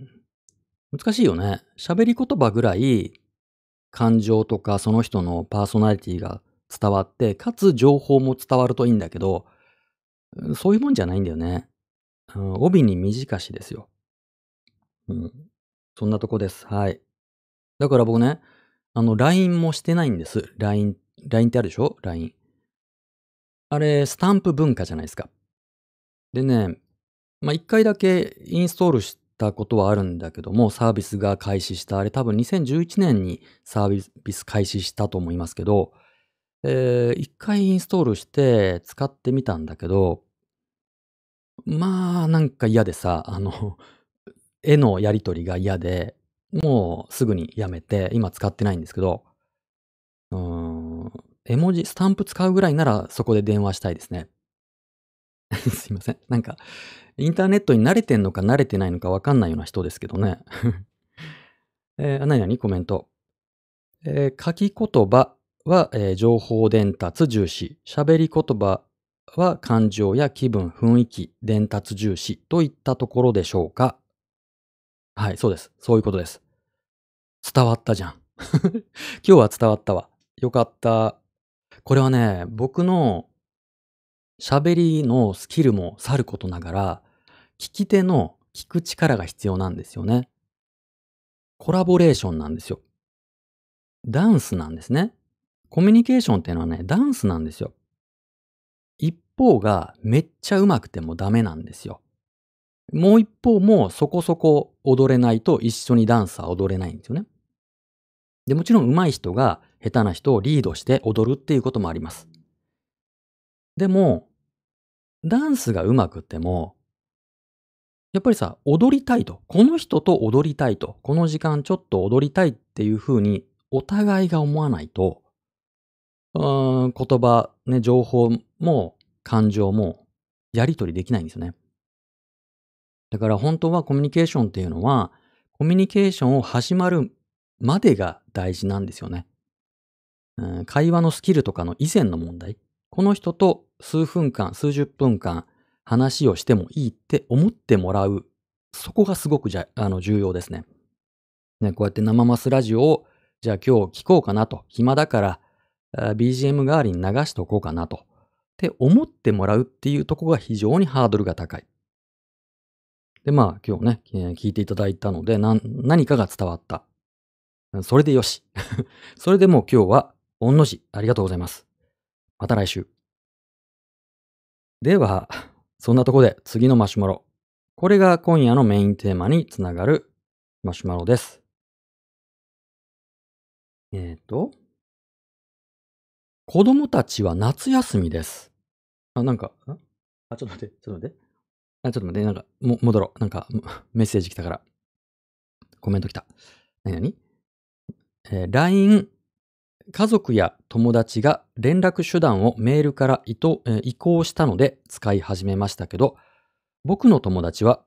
難しいよね。喋り言葉ぐらい、感情とかその人のパーソナリティが伝わって、かつ情報も伝わるといいんだけど、そういうもんじゃないんだよね。うん、帯に短しですよ。うん。そんなとこです。はい。だから僕ね、あの、LINE もしてないんです。LINE、LINE ってあるでしょ ?LINE。あれ、スタンプ文化じゃないですか。でね、まあ、一回だけインストールしたことはあるんだけども、サービスが開始した、あれ多分2011年にサービス開始したと思いますけど、えー、一回インストールして使ってみたんだけど、まあ、なんか嫌でさ、あの、絵のやり取りが嫌で、もうすぐにやめて、今使ってないんですけど、うん、絵文字、スタンプ使うぐらいならそこで電話したいですね。すいません。なんか、インターネットに慣れてんのか慣れてないのかわかんないような人ですけどね。えー、何々？コメント。えー、書き言葉は、えー、情報伝達重視。喋り言葉は感情や気分、雰囲気、伝達重視といったところでしょうか。はい、そうです。そういうことです。伝わったじゃん。今日は伝わったわ。よかった。これはね、僕の喋りのスキルもさることながら、聞き手の聞く力が必要なんですよね。コラボレーションなんですよ。ダンスなんですね。コミュニケーションっていうのはね、ダンスなんですよ。一方がめっちゃ上手くてもダメなんですよ。もう一方もそこそこ踊れないと一緒にダンスは踊れないんですよね。で、もちろん上手い人が下手な人をリードして踊るっていうこともあります。でも、ダンスが上手くても、やっぱりさ、踊りたいと。この人と踊りたいと。この時間ちょっと踊りたいっていうふうにお互いが思わないと、うん、言葉、ね、情報も感情もやり取りできないんですよね。だから本当はコミュニケーションっていうのは、コミュニケーションを始まるまでが大事なんですよね。うん、会話のスキルとかの以前の問題。この人と数分間、数十分間話をしてもいいって思ってもらう。そこがすごくじゃあの重要ですね。ね、こうやって生マスラジオを、じゃあ今日聞こうかなと。暇だから、BGM 代わりに流しておこうかなと。って思ってもらうっていうとこが非常にハードルが高い。で、まあ今日ね、聞いていただいたので、何かが伝わった。それでよし。それでもう今日は、御の字、ありがとうございます。また来週。では、そんなとこで次のマシュマロ。これが今夜のメインテーマにつながるマシュマロです。えっ、ー、と、子供たちは夏休みです。あ、なんか、あ、ちょっと待って、ちょっと待って。あ、ちょっと待って、なんか、も、戻ろう。なんか、メッセージ来たから。コメント来た。なになにえー、LINE、家族や友達が連絡手段をメールから移,、えー、移行したので使い始めましたけど、僕の友達は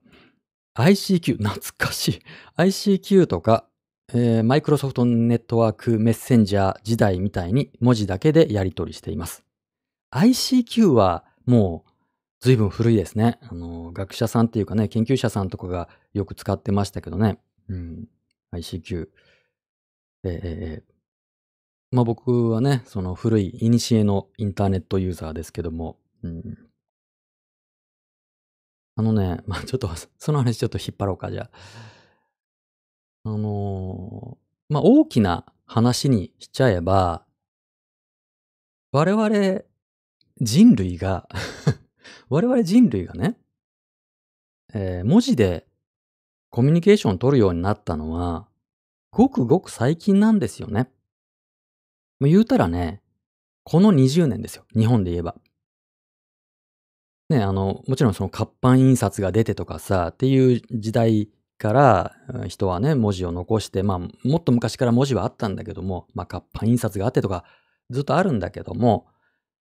ICQ、懐かしい。ICQ とか、えー、マイクロソフトネットワークメッセンジャー時代みたいに文字だけでやり取りしています。ICQ はもう随分古いですね。あの、学者さんっていうかね、研究者さんとかがよく使ってましたけどね。うん。ICQ。えー、まあ僕はね、その古い古のインターネットユーザーですけども、うん、あのね、まあちょっと、その話ちょっと引っ張ろうか、じゃあ。あのー、まあ大きな話にしちゃえば、我々人類が 我々人類がね、えー、文字でコミュニケーションを取るようになったのは、ごくごく最近なんですよね。もう言うたらね、この20年ですよ。日本で言えば。ね、あの、もちろんその活版印刷が出てとかさ、っていう時代から人はね、文字を残して、まあ、もっと昔から文字はあったんだけども、まあ、活版印刷があってとか、ずっとあるんだけども、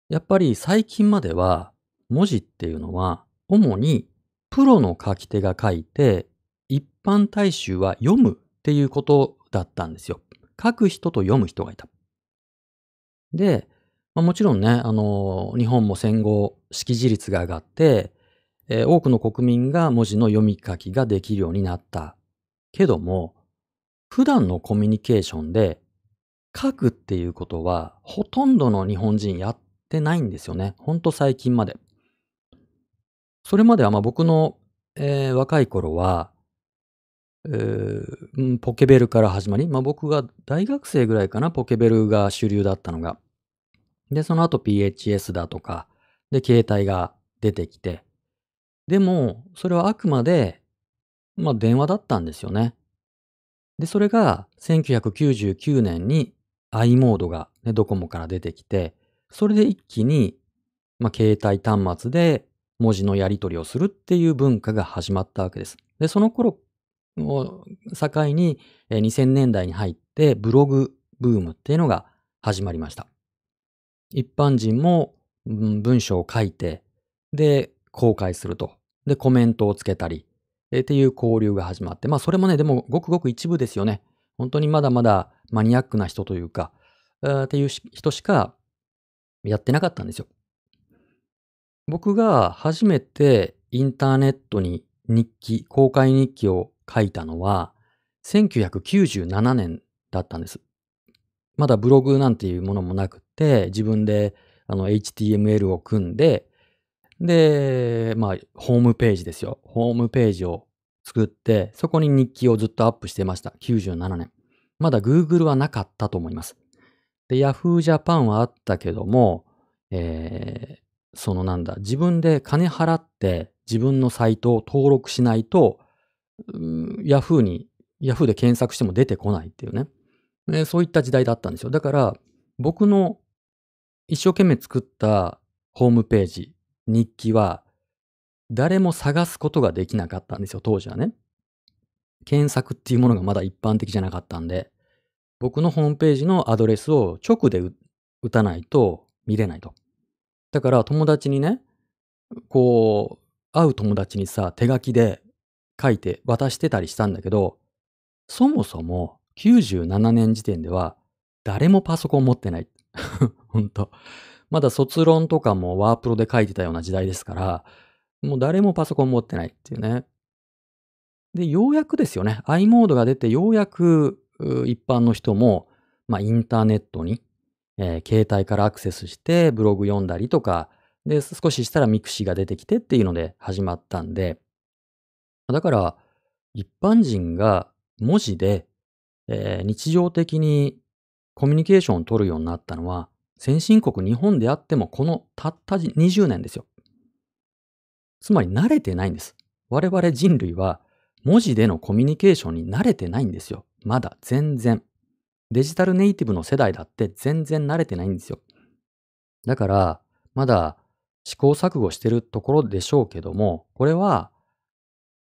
やっぱり最近までは、文字っていうのは、主にプロの書き手が書いて、一般大衆は読むっていうことだったんですよ。書く人と読む人がいた。で、まあ、もちろんね、あの、日本も戦後識字率が上がって、えー、多くの国民が文字の読み書きができるようになった。けども、普段のコミュニケーションで書くっていうことはほとんどの日本人やってないんですよね。ほんと最近まで。それまではまあ僕の、えー、若い頃は、えー、ポケベルから始まり、まあ僕が大学生ぐらいかな、ポケベルが主流だったのが。で、その後 PHS だとか、で、携帯が出てきて。でも、それはあくまで、まあ電話だったんですよね。で、それが1999年に i モードが、ね、ドコモから出てきて、それで一気に、まあ、携帯端末で文字のやり取りをするっていう文化が始まったわけです。で、その頃を境に2000年代に入ってブログブームっていうのが始まりました。一般人も文章を書いて、で、公開すると。で、コメントをつけたり、っていう交流が始まって、まあそれもね、でもごくごく一部ですよね。本当にまだまだマニアックな人というか、っていう人しかやってなかったんですよ。僕が初めてインターネットに日記、公開日記を書いたのは1997年だったんです。まだブログなんていうものもなくて、自分であの HTML を組んで、で、まあ、ホームページですよ。ホームページを作って、そこに日記をずっとアップしてました。97年。まだ Google はなかったと思います。で、Yahoo Japan はあったけども、えー、そのなんだ、自分で金払って自分のサイトを登録しないと、Yahoo に、Yahoo で検索しても出てこないっていうね。そういった時代だったんですよ。だから、僕の一生懸命作ったホームページ、日記は、誰も探すことができなかったんですよ、当時はね。検索っていうものがまだ一般的じゃなかったんで、僕のホームページのアドレスを直で打たないと見れないと。だから友達にね、こう、会う友達にさ、手書きで書いて渡してたりしたんだけど、そもそも97年時点では誰もパソコン持ってない。ほんと。まだ卒論とかもワープロで書いてたような時代ですから、もう誰もパソコン持ってないっていうね。で、ようやくですよね。i モードが出てようやく一般の人も、まあ、インターネットに、えー、携帯からアクセスしてブログ読んだりとか、で、少ししたらミクシーが出てきてっていうので始まったんで、だから、一般人が文字で、えー、日常的にコミュニケーションを取るようになったのは、先進国日本であってもこのたった20年ですよ。つまり慣れてないんです。我々人類は文字でのコミュニケーションに慣れてないんですよ。まだ全然。デジタルネイティブの世代だって全然慣れてないんですよ。だから、まだ試行錯誤してるところでしょうけども、これは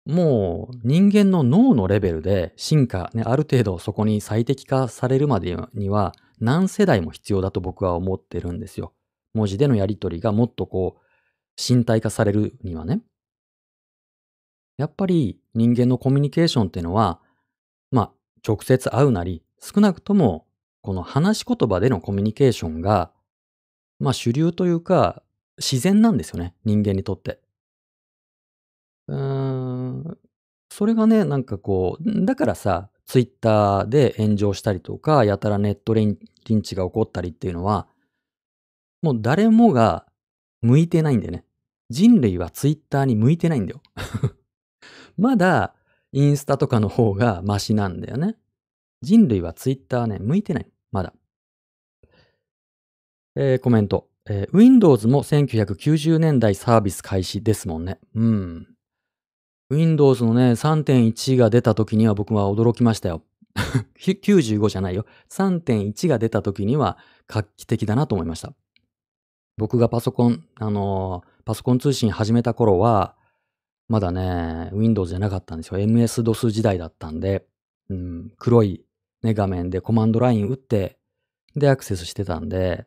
もう人間の脳のレベルで進化、ね、ある程度そこに最適化されるまでには何世代も必要だと僕は思ってるんですよ。文字でのやり取りがもっとこう身体化されるにはね。やっぱり人間のコミュニケーションっていうのは、まあ直接会うなり、少なくともこの話し言葉でのコミュニケーションが、まあ主流というか自然なんですよね、人間にとって。うーん、それがね、なんかこう、だからさ、ツイッターで炎上したりとか、やたらネットリンチが起こったりっていうのは、もう誰もが向いてないんだよね。人類はツイッターに向いてないんだよ。まだ、インスタとかの方がマシなんだよね。人類はツイッターね、向いてない。まだ。えー、コメント。えー、Windows も1990年代サービス開始ですもんね。うん。Windows のね、3.1が出た時には僕は驚きましたよ。95じゃないよ。3.1が出た時には画期的だなと思いました。僕がパソコン、あのー、パソコン通信始めた頃は、まだね、Windows じゃなかったんですよ。MS-DOS 時代だったんで、うん、黒い、ね、画面でコマンドライン打って、で、アクセスしてたんで、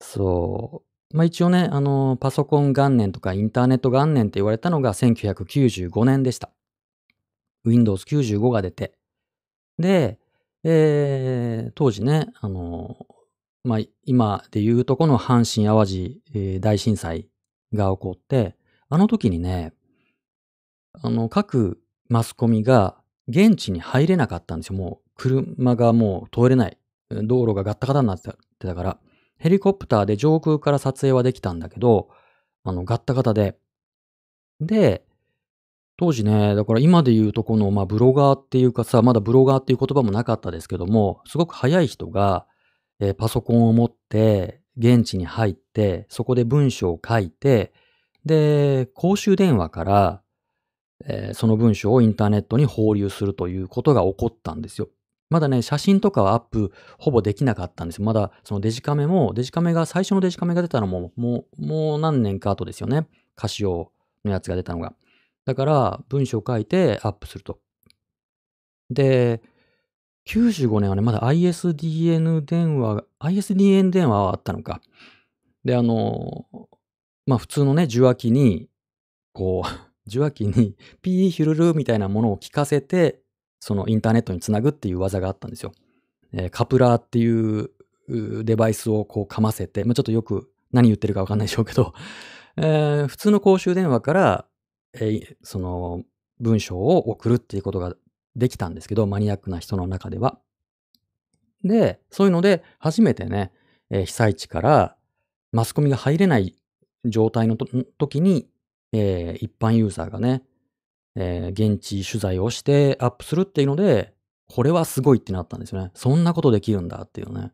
そうまあ一応ね、あの、パソコン元年とかインターネット元年って言われたのが1995年でした。Windows 95が出て。で、えー、当時ね、あの、まあ今で言うとこの阪神淡路、大震災が起こって、あの時にね、あの、各マスコミが現地に入れなかったんですよ。もう車がもう通れない。道路がガッタガタになってたから、ヘリコプターで上空から撮影はできたんだけど、あの、ガッタガタで。で、当時ね、だから今で言うとこの、まあ、ブロガーっていうかさ、まだブロガーっていう言葉もなかったですけども、すごく早い人が、えーパソコンを持って、現地に入って、そこで文章を書いて、で、公衆電話から、えーその文章をインターネットに放流するということが起こったんですよ。まだね、写真とかはアップほぼできなかったんですよ。まだそのデジカメも、デジカメが、最初のデジカメが出たのも、もう、もう何年か後ですよね。カシオのやつが出たのが。だから、文章を書いてアップすると。で、95年はね、まだ ISDN 電話、ISDN 電話はあったのか。で、あの、まあ普通のね、受話器に、こう、受話器にピーヒュルルみたいなものを聞かせて、そのインターネットにつなぐっていう技があったんですよ。えーカプラーっていうデバイスをこうかませて、まあ、ちょっとよく何言ってるかわかんないでしょうけど、えー普通の公衆電話から、えーその文章を送るっていうことができたんですけど、マニアックな人の中では。で、そういうので初めてね、えー被災地からマスコミが入れない状態の時に、えー一般ユーザーがね、えー現地取材をしてアップするっていうので、これはすごいってなったんですよね。そんなことできるんだっていうね。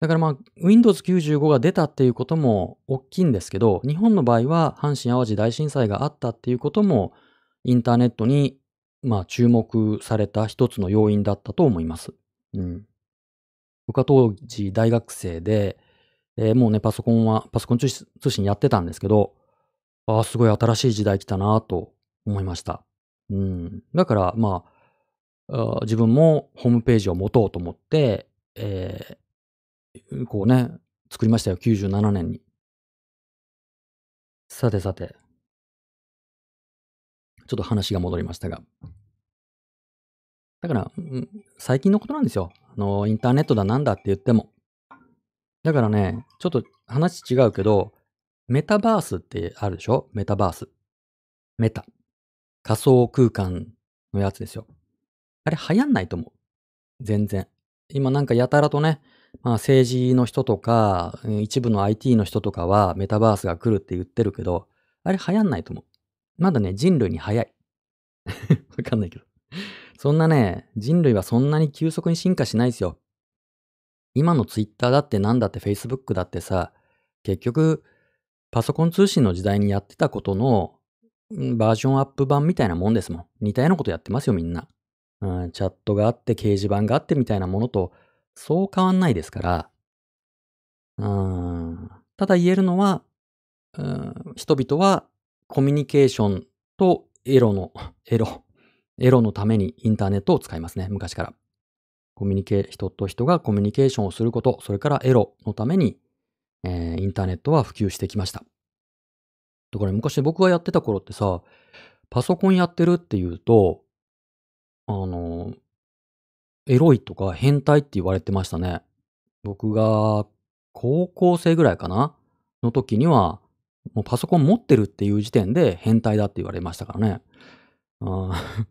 だからまあ、Windows 95が出たっていうことも大きいんですけど、日本の場合は阪神淡路大震災があったっていうことも、インターネットにまあ注目された一つの要因だったと思います。うん。僕は当時大学生で、えーもうね、パソコンは、パソコン通信やってたんですけど、ああ、すごい新しい時代来たなと思いました。うん。だから、まあ、自分もホームページを持とうと思って、えーこうね、作りましたよ。97年に。さてさて。ちょっと話が戻りましたが。だから、最近のことなんですよ。あの、インターネットだなんだって言っても。だからね、ちょっと話違うけど、メタバースってあるでしょ？メタバース。メタ。仮想空間のやつですよ。あれ流行んないと思う。全然。今なんかやたらとね、まあ政治の人とか、一部の IT の人とかはメタバースが来るって言ってるけど、あれ流行んないと思う。まだね、人類に早い。わかんないけど。そんなね、人類はそんなに急速に進化しないですよ。今の Twitter だってなんだって Facebook だってさ、結局、パソコン通信の時代にやってたことのバージョンアップ版みたいなもんですもん。似たようなことやってますよ、みんな。うん、チャットがあって、掲示板があってみたいなものと、そう変わんないですから。うん、ただ言えるのは、うん、人々はコミュニケーションとエロの、エロ、エロのためにインターネットを使いますね、昔から。コミュニケ、人と人がコミュニケーションをすること、それからエロのために、えーインターネットは普及してきました。だから昔僕がやってた頃ってさ、パソコンやってるっていうと、あの、エロいとか変態って言われてましたね。僕が高校生ぐらいかな？の時には、もうパソコン持ってるっていう時点で変態だって言われましたからね。あー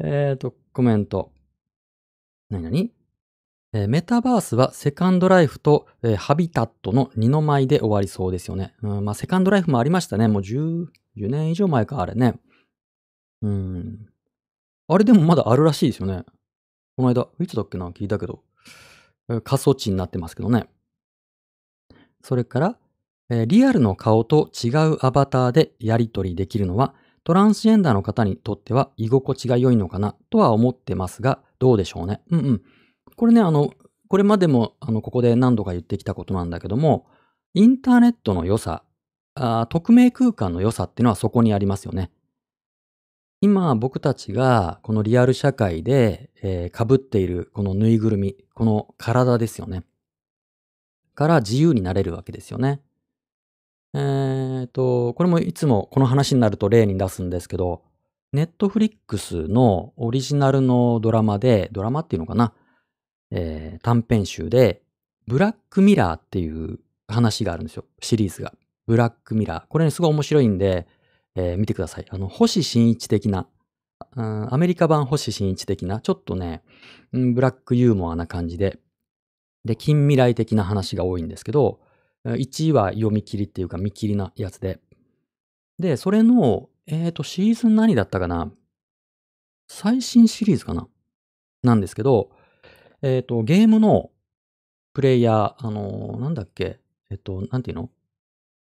えーと、コメント。なになにえーメタバースはセカンドライフと、えハビタットの二の舞で終わりそうですよね。うん、まあ、セカンドライフもありましたね。もう10、10年以上前か、あれね。うん。あれでもまだあるらしいですよね。この間、いつだっけな聞いたけど。過疎地になってますけどね。それから、えリアルの顔と違うアバターでやり取りできるのは、トランスジェンダーの方にとっては居心地が良いのかなとは思ってますが、どうでしょうね。うんうん。これね、あの、これまでも、あの、ここで何度か言ってきたことなんだけども、インターネットの良さ、あ匿名空間の良さっていうのはそこにありますよね。今僕たちがこのリアル社会で、えー被っているこのぬいぐるみ、この体ですよね。から自由になれるわけですよね。えっと、これもいつもこの話になると例に出すんですけど、ネットフリックスのオリジナルのドラマで、ドラマっていうのかな、えー短編集で、ブラックミラーっていう話があるんですよ。シリーズが。ブラックミラー。これね、すごい面白いんで、えー見てください。あの、星新一的な、アメリカ版星新一的な、ちょっとね、ブラックユーモアな感じで、で、近未来的な話が多いんですけど、1位は読み切りっていうか見切りなやつで。で、それの、えっ、と、シーズン何だったかな？最新シリーズかな？なんですけど、えっ、と、ゲームのプレイヤー、あのーなんだっけえっ、と、なんていうの？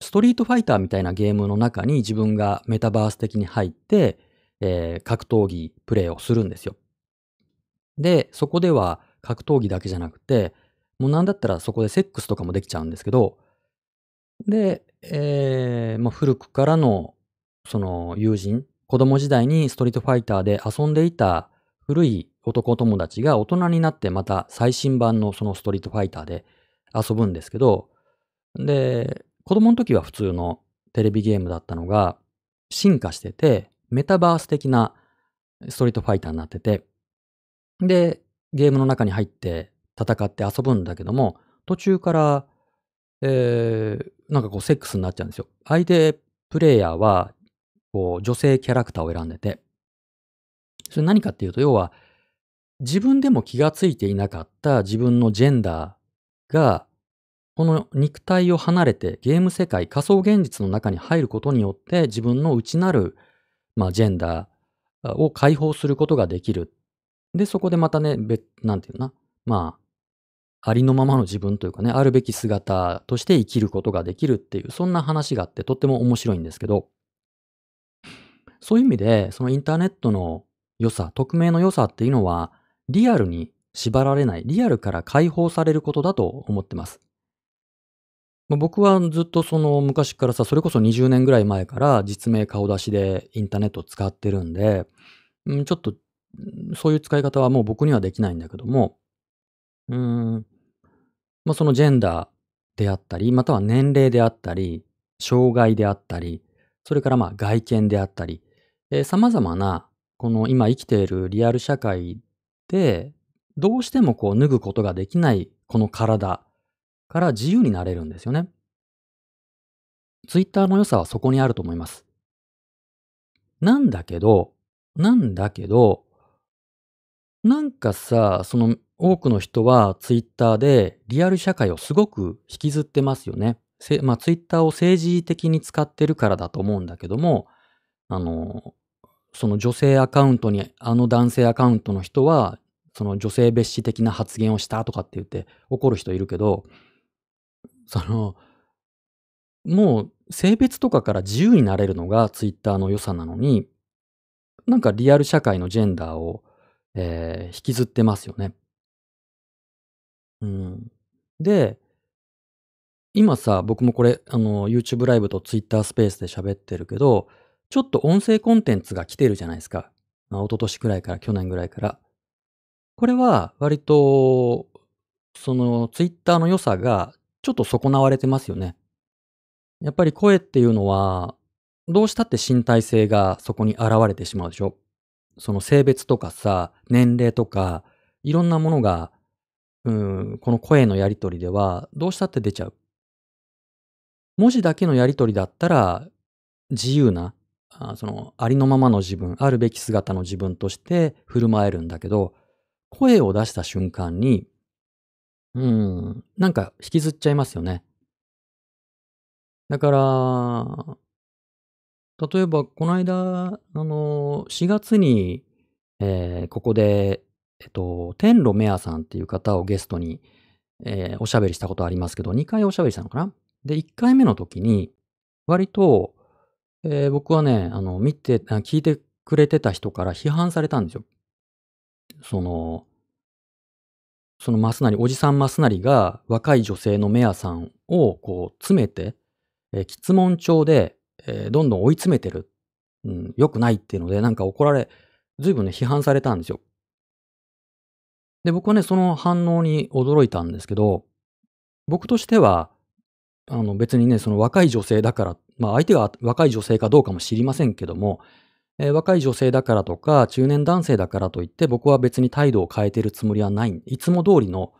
ストリートファイターみたいなゲームの中に自分がメタバース的に入って、えー格闘技プレイをするんですよ。で、そこでは格闘技だけじゃなくて、もうなんだったらそこでセックスとかもできちゃうんですけど、で、えーまあ、古くからのその友人、子供時代にストリートファイターで遊んでいた古い男友達が大人になってまた最新版のそのストリートファイターで遊ぶんですけど、で、子供の時は普通のテレビゲームだったのが進化してて、メタバース的なストリートファイターになってて、で、ゲームの中に入って戦って遊ぶんだけども、途中から、えー、なんかこうセックスになっちゃうんですよ。相手プレイヤーは、こう女性キャラクターを選んでて、それ何かっていうと、要は、自分でも気がついていなかった自分のジェンダーが、この肉体を離れてゲーム世界、仮想現実の中に入ることによって自分の内なる、まあ、ジェンダーを解放することができる。で、そこでまたね、別、なんていうのな。まあ、ありのままの自分というかね、あるべき姿として生きることができるっていう、そんな話があってとっても面白いんですけど、そういう意味で、そのインターネットの良さ、匿名の良さっていうのは、リアルに縛られない、リアルから解放されることだと思ってます。まあ僕はずっとその昔からさ、それこそ20年ぐらい前から実名顔出しでインターネットを使ってるんで、んちょっとそういう使い方はもう僕にはできないんだけども、うん、まあそのジェンダーであったり、または年齢であったり、障害であったり、それからまあ外見であったり、えー様々な、この今生きているリアル社会で、どうしてもこう脱ぐことができないこの体から自由になれるんですよね。ツイッターの良さはそこにあると思います。なんだけど、なんだけど、なんかさ、その多くの人はツイッターでリアル社会をすごく引きずってますよね。まあ、ツイッターを政治的に使ってるからだと思うんだけども、あの、その女性アカウントに、あの男性アカウントの人は、その女性蔑視的な発言をしたとかって言って怒る人いるけど、その、もう性別とかから自由になれるのがツイッターの良さなのに、なんかリアル社会のジェンダーを、えー引きずってますよね。うん。で、今さ、僕もこれ、あの、YouTube ライブと Twitter スペースで喋ってるけど、ちょっと音声コンテンツが来てるじゃないですか。まあ、一昨年くらいから、去年ぐらいから。これは、割と、その、Twitter の良さが、ちょっと損なわれてますよね。やっぱり声っていうのは、どうしたって身体性がそこに現れてしまうでしょ。その性別とかさ、年齢とか、いろんなものが、うん、この声のやりとりでは、どうしたって出ちゃう。文字だけのやりとりだったら、自由な、あその、ありのままの自分、あるべき姿の自分として振る舞えるんだけど、声を出した瞬間に、うん、なんか引きずっちゃいますよね。だから、例えば、この間、あの、4月に、えーここで、えっと、天路メアさんっていう方をゲストに、えーおしゃべりしたことありますけど、2回おしゃべりしたのかな？で、1回目の時に、割と、えー僕はね、あの、見て、聞いてくれてた人から批判されたんですよ。その、そのマスナリ、おじさんマスナリが若い女性のメアさんをこう詰めて、えー、質問帳で、えーどんどん追い詰めてる。うん、良くないっていうので、なんか怒られ、ずいぶんね、批判されたんですよ。で、僕はね、その反応に驚いたんですけど、僕としては、あの別にね、その若い女性だからっ、まあ相手が若い女性かどうかも知りませんけども、えー若い女性だからとか、中年男性だからといって、僕は別に態度を変えてるつもりはない。いつも通りの、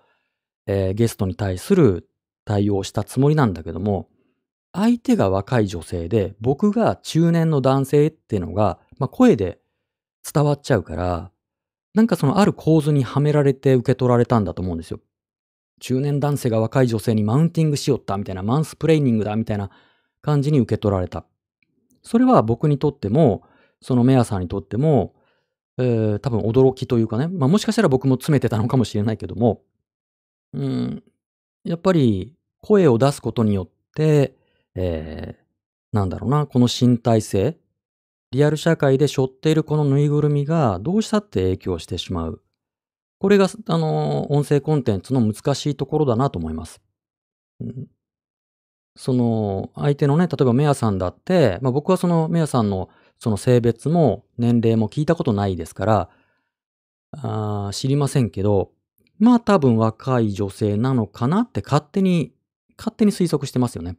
えーゲストに対する対応をしたつもりなんだけども、相手が若い女性で、僕が中年の男性っていうのが、まあ、声で伝わっちゃうから、なんかそのある構図にはめられて受け取られたんだと思うんですよ。中年男性が若い女性にマウンティングしよったみたいな、マンスプレーニングだみたいな感じに受け取られた。それは僕にとっても、そのメアさんにとっても、えー多分驚きというかね、まあ、もしかしたら僕も詰めてたのかもしれないけども、うん、やっぱり声を出すことによって、えーなんだろうな、この身体性、リアル社会で背負っているこのぬいぐるみがどうしたって影響してしまう。これが、あの、音声コンテンツの難しいところだなと思います。その、相手のね、例えばメアさんだって、まあ、僕はそのメアさんのその性別も年齢も聞いたことないですから、あ知りませんけど、まあ多分若い女性なのかなって勝手に、勝手に推測してますよね。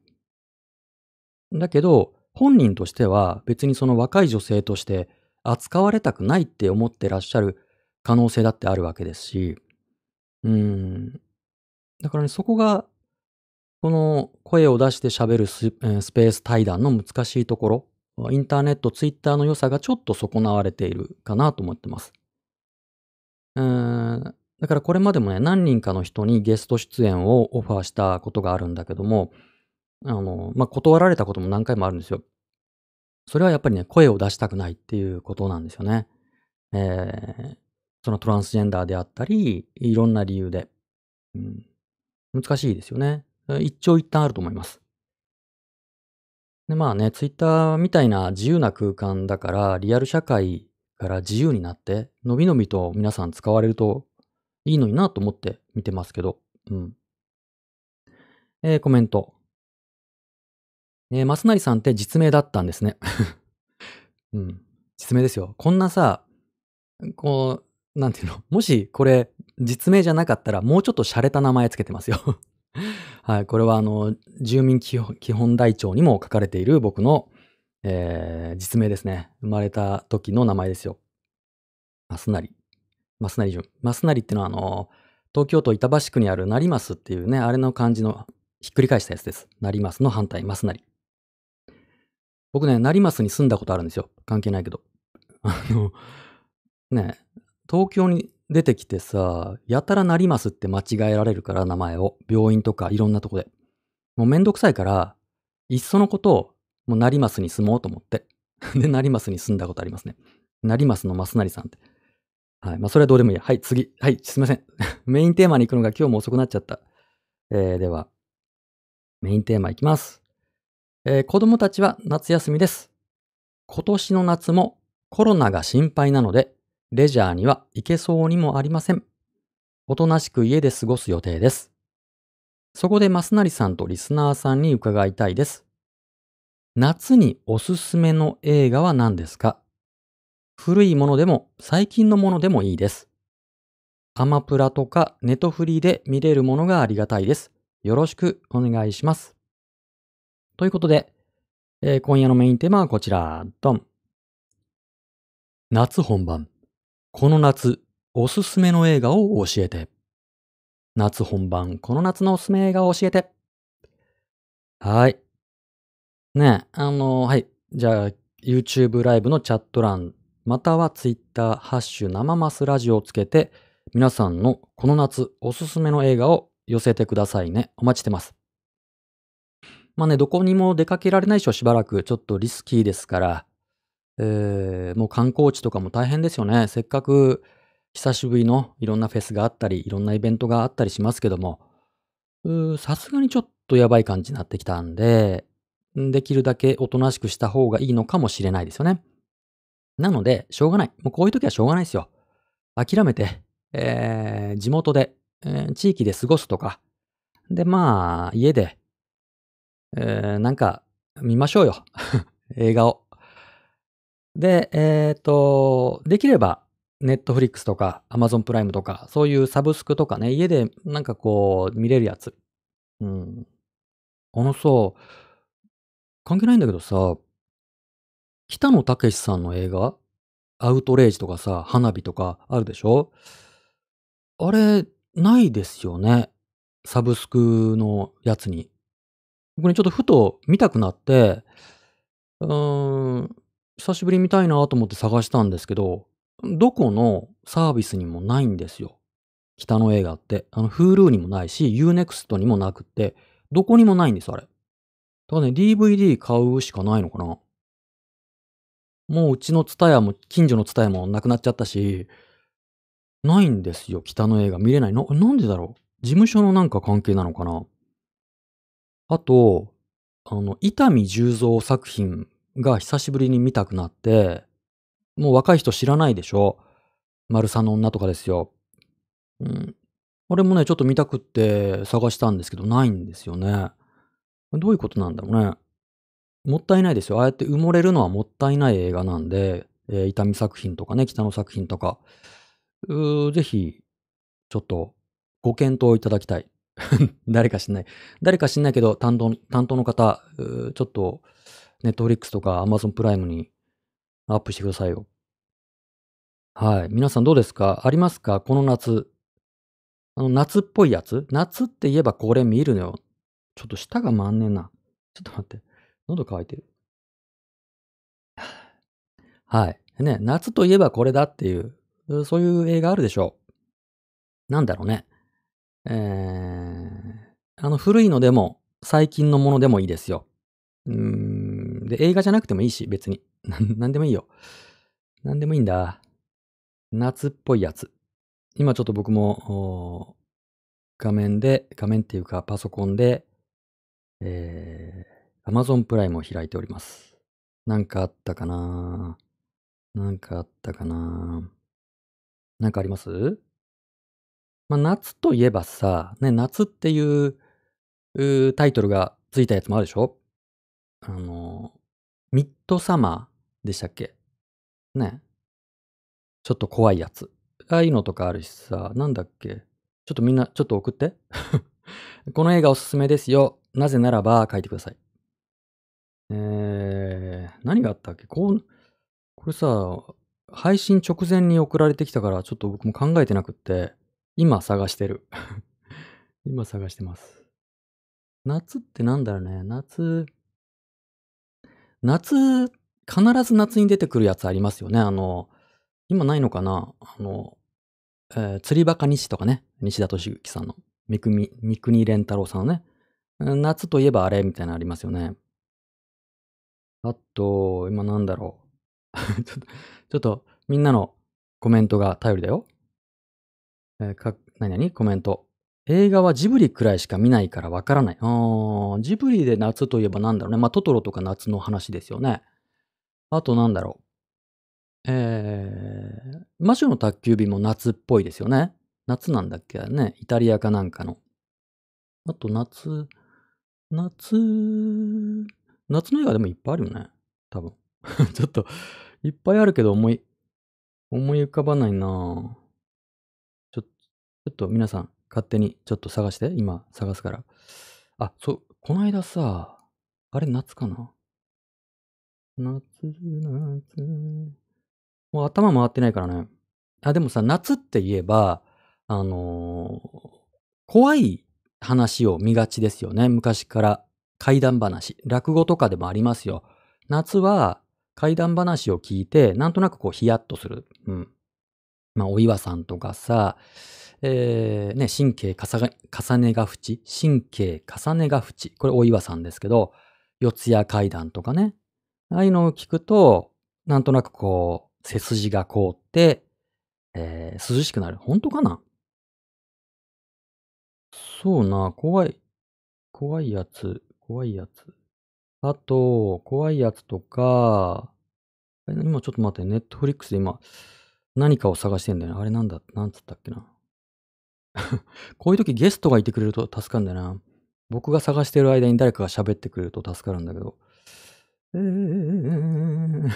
だけど、本人としては別にその若い女性として扱われたくないって思ってらっしゃる可能性だってあるわけですし、うん。だからね、そこが、この声を出して喋るス,、えスペース対談の難しいところ、インターネット、ツイッターの良さがちょっと損なわれているかなと思ってます。うーん。だからこれまでもね、何人かの人にゲスト出演をオファーしたことがあるんだけども、あの、まあ、断られたことも何回もあるんですよ。それはやっぱりね、声を出したくないっていうことなんですよね。えーそのトランスジェンダーであったり、いろんな理由で。うん、難しいですよね。一長一短あると思います。で、まあね、ツイッターみたいな自由な空間だから、リアル社会から自由になって、のびのびと皆さん使われるといいのになと思って見てますけど。うん。えーコメント。えー、マスナリさんって実名だったんですね。うん。実名ですよ。こんなさ、こう、なんていうの？もしこれ実名じゃなかったらもうちょっと洒落た名前つけてますよ。はい。これはあの、住民基本台帳にも書かれている僕の、えー実名ですね。生まれた時の名前ですよ。マスナリ。マスナリ順。マスナリってのはあの、東京都板橋区にある成増っていうね、あれの漢字のひっくり返したやつです。成増の反対、マスナリ。僕ね、成増に住んだことあるんですよ。関係ないけど。あの、ね、東京に出てきてさ、やたら成増って間違えられるから、名前を。病院とかいろんなとこで。もうめんどくさいから、いっそのことを、もう成増に住もうと思って。で、成増に住んだことありますね。成増の増成さんって。はい。まあ、それはどうでもいい。はい、次。はい、すいません。メインテーマに行くのが今日も遅くなっちゃった。えー、では、メインテーマいきます。えー子供たちは夏休みです。今年の夏もコロナが心配なので、レジャーには行けそうにもありません。おとなしく家で過ごす予定です。そこでマスナリさんとリスナーさんに伺いたいです。夏におすすめの映画は何ですか？古いものでも最近のものでもいいです。アマプラとかネトフリで見れるものがありがたいです。よろしくお願いします。ということで、えー今夜のメインテーマはこちら。ドン。夏本番。この夏、おすすめの映画を教えて。夏本番、この夏のおすすめ映画を教えて。はい。ねえ、あのはい。じゃあ、YouTube ライブのチャット欄、または Twitter、ハッシュ生マスラジオをつけて、皆さんのこの夏おすすめの映画を寄せてくださいね。お待ちしてます。まあね、どこにも出かけられないでしょ、しばらく。ちょっとリスキーですから。えーもう観光地とかも大変ですよね。せっかく久しぶりのいろんなフェスがあったり、いろんなイベントがあったりしますけども、うーさすがにちょっとやばい感じになってきたんで、できるだけおとなしくした方がいいのかもしれないですよね。なので、しょうがない。もうこういう時はしょうがないですよ。諦めて、えー地元で、えー地域で過ごすとか。で、まあ、家で、えーなんか、見ましょうよ。映画を。で、えっ、と、できれば、ネットフリックスとか、アマゾンプライムとか、そういうサブスクとかね、家でなんかこう、見れるやつ。うん。あのさ、関係ないんだけどさ、北野武さんの映画？アウトレイジとかさ、花火とかあるでしょ？あれ、ないですよね。サブスクのやつに。僕ね、ちょっとふと見たくなって、うーん、久しぶり見たいなと思って探したんですけど、どこのサービスにもないんですよ。北の映画って。あの、Hulu にもないし、Unext にもなくって、どこにもないんです、あれ。だからね、DVD 買うしかないのかな。もううちのツタヤも、近所のツタヤもなくなっちゃったし、ないんですよ、北の映画見れない。な、なんでだろう事務所のなんか関係なのかなあと、あの、伊丹十三作品が久しぶりに見たくなって、もう若い人知らないでしょ？丸さんの女とかですよ。うん。あれもね、ちょっと見たくって探したんですけど、ないんですよね。どういうことなんだろうね。もったいないですよ。ああやって埋もれるのはもったいない映画なんで、えー、伊丹作品とかね、北野作品とか、うぜひ、ちょっと、ご検討いただきたい。誰か知んない。誰か知んないけど、担当、担当の方、ちょっと、ネットフリックスとかアマゾンプライムにアップしてくださいよ。はい。皆さんどうですか？ありますか？この夏。あの、夏っぽいやつ？夏って言えばこれ見るのよ。ちょっと舌が回んねえな。ちょっと待って。喉乾いてる。はい。ね、夏といえばこれだっていう、そういう映画あるでしょう。なんだろうね。えー、あの古いのでも、最近のものでもいいですよ。うん。で、映画じゃなくてもいいし、別に。なんでもいいよ。なんでもいいんだ。夏っぽいやつ。今ちょっと僕も、画面で、画面っていうかパソコンで、えー、Amazon プライムを開いております。なんかあったかな？なんかあったかな？なんかあります？まあ、夏といえばさ、ね、夏っていううタイトルがついたやつもあるでしょ？あの、ミッドサマーでしたっけ？ね。ちょっと怖いやつ。ああいうのとかあるしさ、なんだっけ？ちょっとみんな、ちょっと送って。この映画おすすめですよ。なぜならば書いてください。えー、何があったっけ？こう、これさ、配信直前に送られてきたから、ちょっと僕も考えてなくって、今探してる。今探してます。夏ってなんだろうね。夏、夏、必ず夏に出てくるやつありますよね。あの、今ないのかな？あの、えー、釣りバカ西とかね。西田敏行さんの。三国、三国連太郎さんのね。夏といえばあれみたいなのありますよね。あと、今なんだろう。ちょっと、ちょっと、みんなのコメントが頼りだよ。えー、か、なになにコメント。映画はジブリくらいしか見ないからわからない。あー、ジブリで夏といえばなんだろうね。まあ、トトロとか夏の話ですよね。あとなんだろう。えー、魔女の宅急便も夏っぽいですよね。夏なんだっけ？ね。イタリアかなんかの。あと夏、夏、夏の映画でもいっぱいあるよね。多分。ちょっと、いっぱいあるけど思い、思い浮かばないなちょ、ちょっと皆さん、勝手にちょっと探して。今、探すから。あ、そう、この間さ、あれ夏かな？夏、夏。もう頭回ってないからね。あ、でもさ、夏って言えば、あのー、怖い話を見がちですよね。昔から怪談話。落語とかでもありますよ。夏は怪談話を聞いて、なんとなくこうヒヤッとする。うん。まあ、お岩さんとかさ、えー、ね、神経重ねが縁神経重ねが縁これお岩さんですけど、四谷階段とかね。ああいうのを聞くと、なんとなくこう、背筋が凍って、えー、涼しくなる。本当かな？そうな、怖い、怖いやつ、怖いやつ。あと、怖いやつとか、今ちょっと待って、ネットフリックスで今、何かを探してんだよね。あれなんだ、なんつったっけな？こういう時ゲストがいてくれると助かるんだよな。僕が探してる間に誰かが喋ってくれると助かるんだけど。えー、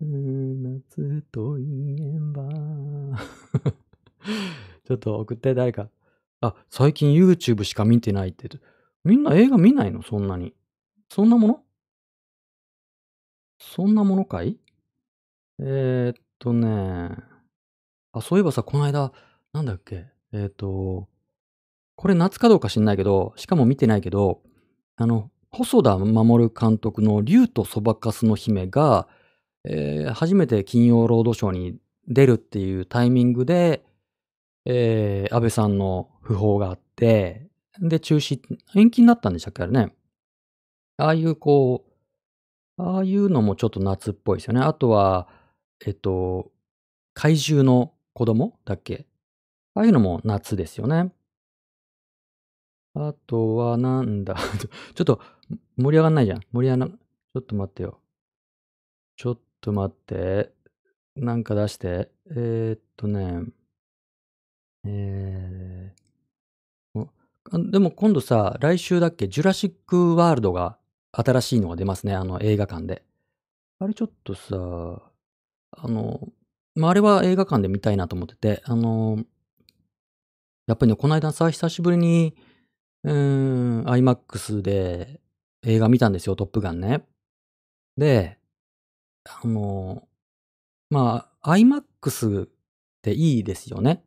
夏といえば ちょっと送って誰か。あ、最近 YouTube しか見てないって、みんな映画見ないの？そんなに。そんなもの？そんなものかい？えー、っとね。あ、そういえばさ、この間、なんだっけ？えー、っと、これ夏かどうか知んないけど、しかも見てないけど、あの、細田守監督の竜とそばかすの姫が、えー、初めて金曜ロードショーに出るっていうタイミングで、えー、安倍さんの訃報があって、で、中止、延期になったんでしたっけあれね。ああいうこう、ああいうのもちょっと夏っぽいですよね。あとは、えっと、怪獣の子供だっけ？ああいうのも夏ですよね。あとはなんだ ちょっと盛り上がんないじゃん。盛り上がんな、ちょっと待ってよ。ちょっと待って。なんか出して。えー、っとね。えー、でも今度さ、来週だっけ、ジュラシックワールドが新しいのが出ますね。あの映画館で。あれちょっとさ、あの、まあ、あれは映画館で見たいなと思ってて、あの、やっぱりね、この間さ、久しぶりに、うーん、IMAX で映画見たんですよ、トップガンね。で、あの、まあ、IMAX っていいですよね。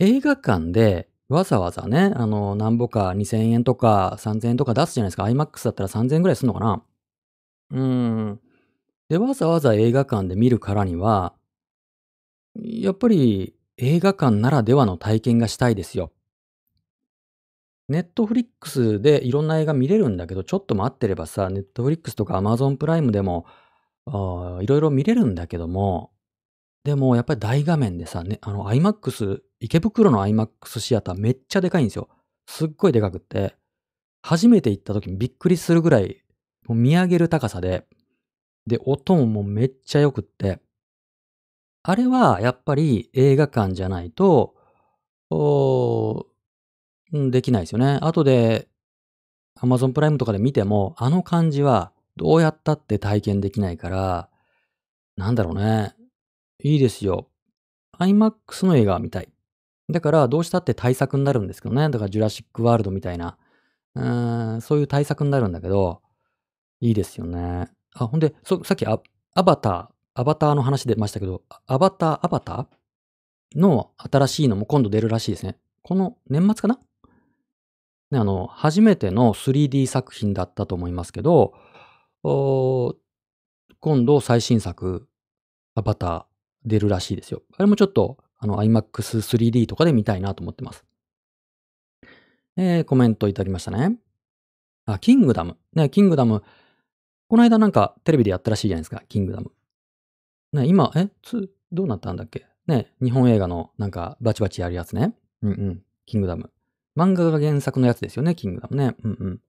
映画館でわざわざね、あの、なんぼか2000円とか3000円とか出すじゃないですか。IMAX だったら3000円ぐらいするのかなうーん。で、わざわざ映画館で見るからには、やっぱり映画館ならではの体験がしたいですよ。ネットフリックスでいろんな映画見れるんだけど、ちょっと待ってればさ、ネットフリックスとかアマゾンプライムでも、いろいろ見れるんだけども、でもやっぱり大画面でさ、ね、あの IMAX、池袋の IMAX シアターめっちゃでかいんですよ。すっごいでかくって、初めて行った時にびっくりするぐらい、もう見上げる高さで、で、音ももうめっちゃ良くって、あれはやっぱり映画館じゃないと、できないですよね。後で Amazon プライムとかで見ても、あの感じはどうやったって体験できないから、なんだろうね。いいですよ。IMAX の映画は見たい。だからどうしたって対策になるんですけどね。だからジュラシックワールドみたいな、うーん、そういう対策になるんだけど、いいですよね。あ、ほんで、そさっきアアバター、アバターの話出ましたけど、アバター、アバターの新しいのも今度出るらしいですね。この年末かな？ね、あの、初めての 3D 作品だったと思いますけど、今度最新作、アバター出るらしいですよ。あれもちょっと、あの、IMAX3D とかで見たいなと思ってます。えー、コメントいただきましたね。あ、キングダム。ね、キングダム。この間なんかテレビでやったらしいじゃないですか、キングダム。ね、今、えつ、どうなったんだっけ？ね、日本映画のなんかバチバチやるやつね。うんうん、キングダム。漫画が原作のやつですよね、キングダムね。うんうん。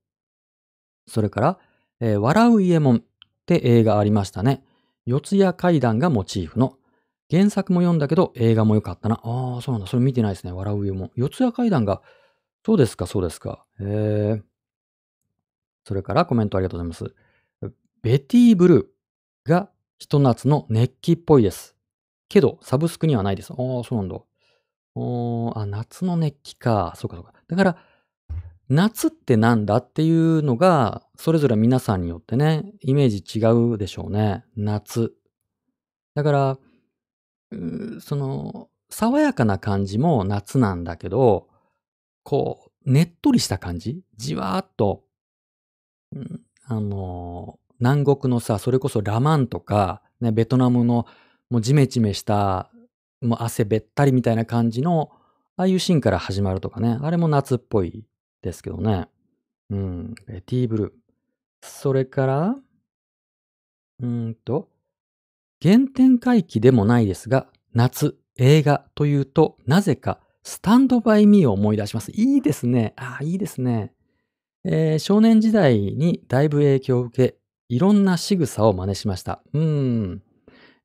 それから、えー、笑う伊右衛門って映画ありましたね。四谷怪談がモチーフの。原作も読んだけど映画も良かったな。ああ、そうなんだ。それ見てないですね。笑う伊右衛門。四谷怪談が、そうですか、そうですか。へえ。それからコメントありがとうございます。ベティブルーがひと夏の熱気っぽいです。けど、サブスクにはないです。ああ、そうなんだ。おあ、夏の熱気か。そうかそうか。だから、夏ってなんだっていうのが、それぞれ皆さんによってね、イメージ違うでしょうね。夏。だから、その、爽やかな感じも夏なんだけど、こう、ねっとりした感じ？じわーっと、うん、あの、南国のさ、それこそラマンとか、ね、ベトナムのもうジメジメしたもう汗べったりみたいな感じの、ああいうシーンから始まるとかね。あれも夏っぽいですけどね。うん。ベティーブルー。それから、うんと、原点回帰でもないですが、夏、映画というと、なぜか、スタンドバイミーを思い出します。いいですね。ああ、いいですね。えー、少年時代にだいぶ影響を受け、いろんな仕草を真似しました。うん。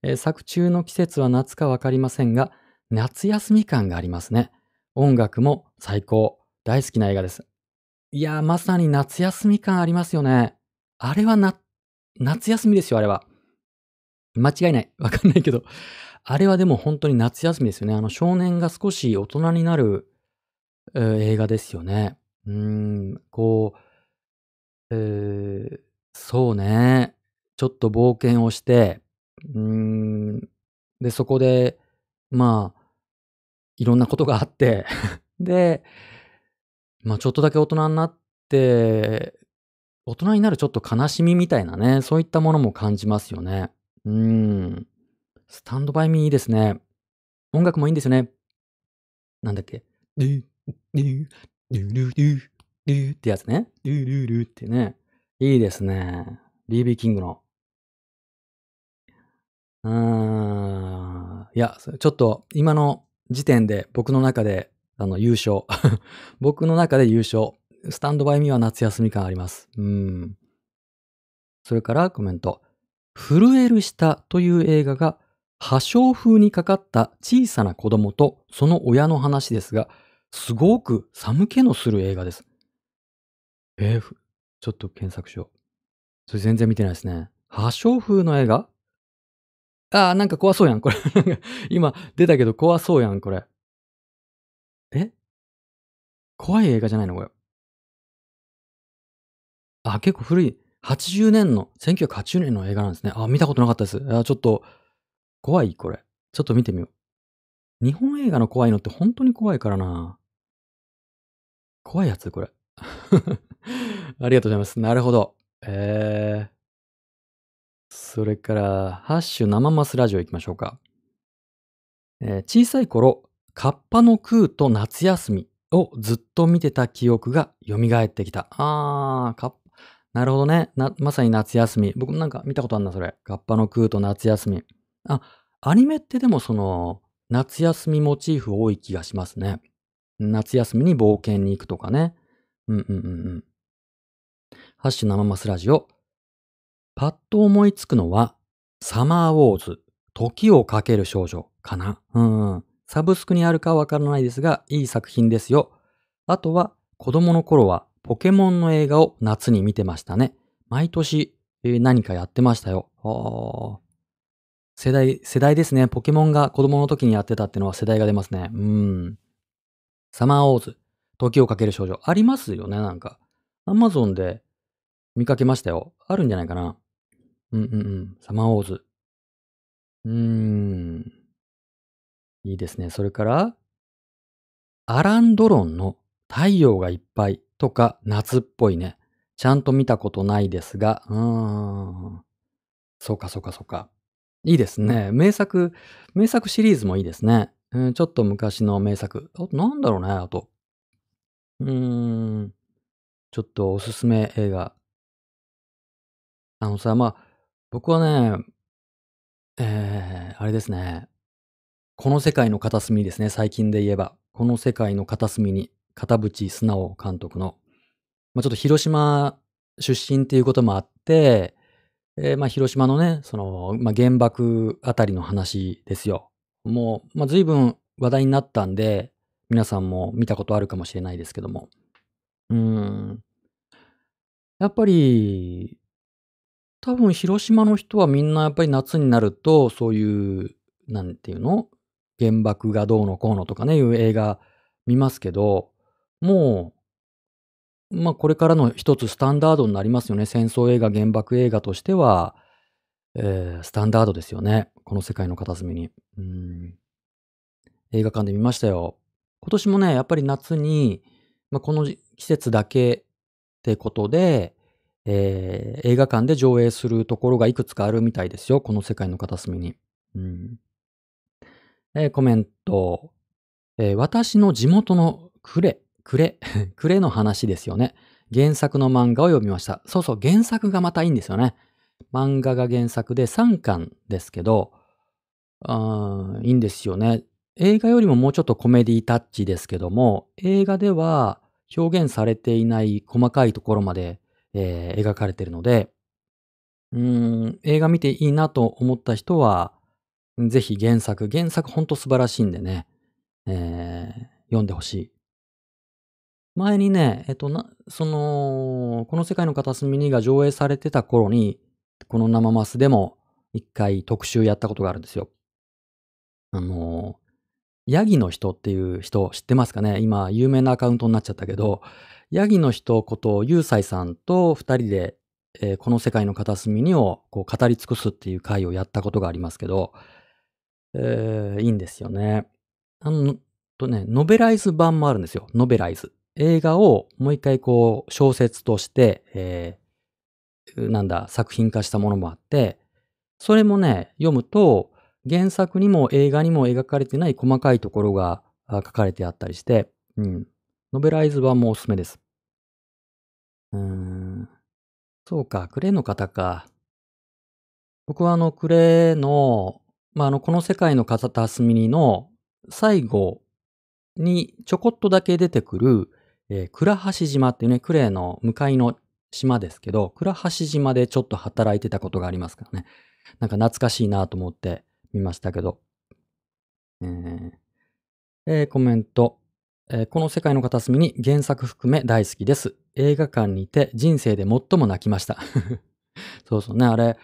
え作中の季節は夏かわかりませんが、夏休み感がありますね。音楽も最高。大好きな映画です。いやまさに夏休み感ありますよね。あれはな、夏休みですよ、あれは。間違いない。わかんないけど。あれはでも本当に夏休みですよね。あの少年が少し大人になるえー映画ですよね。うーん、こう、えーそうね。ちょっと冒険をして、うーん、で、そこで、まあ、いろんなことがあって、で、まあ、ちょっとだけ大人になって、大人になるちょっと悲しみみたいなね、そういったものも感じますよね。うーん。スタンドバイミーいいですね。音楽もいいんですよね。なんだっけ。ドゥ、ドゥ、ドゥルドゥ、ドゥってやつね。ドゥルルってね。いいですね。BB キングの。うーん。いや、ちょっと今の時点で僕の中であの優勝。僕の中で優勝。スタンドバイミーは夏休み感あります。うん。それからコメント。震える下という映画が破傷風にかかった小さな子供とその親の話ですが、すごく寒気のする映画です。えーちょっと検索しよう。それ全然見てないですね。破傷風の映画？ああ、なんか怖そうやん、これ。今出たけど怖そうやん、これ。え？怖い映画じゃないのこれ。あ、結構古い。80年の、1980年の映画なんですね。あ、見たことなかったです。あ、ちょっと、怖いこれ。ちょっと見てみよう。日本映画の怖いのって本当に怖いからな。怖いやつこれ。ありがとうございます。なるほど。えー。それから、ハッシュ生マスラジオ行きましょうか。えー小さい頃、カッパの空と夏休みをずっと見てた記憶が蘇ってきた。あー、カッパなるほどね。な、まさに夏休み。僕なんか見たことあるな、それ。カッパの空と夏休み。あ、アニメってでもその、夏休みモチーフ多い気がしますね。夏休みに冒険に行くとかね。うんうんうんうん。ハッシュ生マスラジオ。パッと思いつくのは、サマーウォーズ、時をかける少女かな？うん。サブスクにあるかわからないですが、いい作品ですよ。あとは、子供の頃は、ポケモンの映画を夏に見てましたね。毎年、えー何かやってましたよ。あー世代、世代ですね。ポケモンが子供の時にやってたってのは世代が出ますね。うん。サマーウォーズ、時をかける少女。ありますよね、なんか。アマゾンで見かけましたよ。あるんじゃないかな。うんうんうん。サマーウォーズ。うーん。いいですね。それから、アラン・ドロンの太陽がいっぱいとか夏っぽいね。ちゃんと見たことないですが、うーん。そうかそうかそうか。いいですね。名作、名作シリーズもいいですね。うん、ちょっと昔の名作。あとなんだろうね、あと。うーん。ちょっとおすすめ映画。あのさ、まあ、僕はね、えー、あれですね。この世界の片隅ですね。最近で言えば。この世界の片隅に、片渕素直監督の、まあ、ちょっと広島出身っていうこともあって、えーまあ、広島のね、その、まあ、原爆あたりの話ですよ。もう、まあ、随分話題になったんで、皆さんも見たことあるかもしれないですけども。うん。やっぱり、多分広島の人はみんなやっぱり夏になると、そういう、なんていうの？原爆がどうのこうのとかね、いう映画見ますけど、もう、まあこれからの一つスタンダードになりますよね。戦争映画、原爆映画としては、えースタンダードですよね。この世界の片隅に。うん映画館で見ましたよ。今年もね、やっぱり夏に、まあ、この季節だけってことで、えー映画館で上映するところがいくつかあるみたいですよ。この世界の片隅に。うんえーコメント、えー私の地元のクレ、クレ、クレの話ですよね。原作の漫画を読みました。そうそう、原作がまたいいんですよね。漫画が原作で3巻ですけど、あいいんですよね。映画よりももうちょっとコメディタッチですけども、映画では表現されていない細かいところまで、えー描かれているので、うん、映画見ていいなと思った人は、ぜひ原作、原作ほんと素晴らしいんでね、えー読んでほしい。前にね、えっと、な、その、この世界の片隅にが上映されてた頃に、この生マスでも一回特集やったことがあるんですよ。あの、ヤギの人っていう人知ってますかね？今、有名なアカウントになっちゃったけど、ヤギの人ことユーサイさんと二人で、えーこの世界の片隅にをこう語り尽くすっていう回をやったことがありますけど、えーいいんですよね。あの、とね、ノベライズ版もあるんですよ。ノベライズ。映画をもう一回こう小説として、えーなんだ、作品化したものもあって、それもね、読むと、原作にも映画にも描かれてない細かいところが書かれてあったりして、うん。ノベライズ版もおすすめです。うーん。そうか、クレーの方か。僕はあの、クレーの、まあ、あの、この世界の片隅にの最後にちょこっとだけ出てくる、えー倉橋島っていうね、クレーの向かいの島ですけど、倉橋島でちょっと働いてたことがありますからね。なんか懐かしいなと思って見ましたけど。えーえーコメント。えーこの世界の片隅に原作含め大好きです。映画館にて人生で最も泣きました。そうそうね、あれ、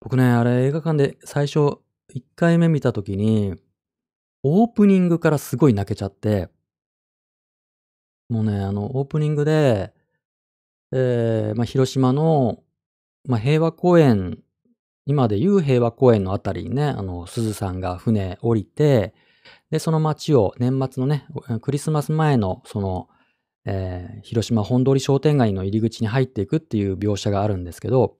僕ね、あれ映画館で最初1回目見た時に、オープニングからすごい泣けちゃって、もうね、あの、オープニングで、えーまあ、広島の、まあ、平和公園、今でいう平和公園のあたりにね、あの、鈴さんが船降りて、で、その街を年末のね、クリスマス前の、その、えー広島本通り商店街の入り口に入っていくっていう描写があるんですけど、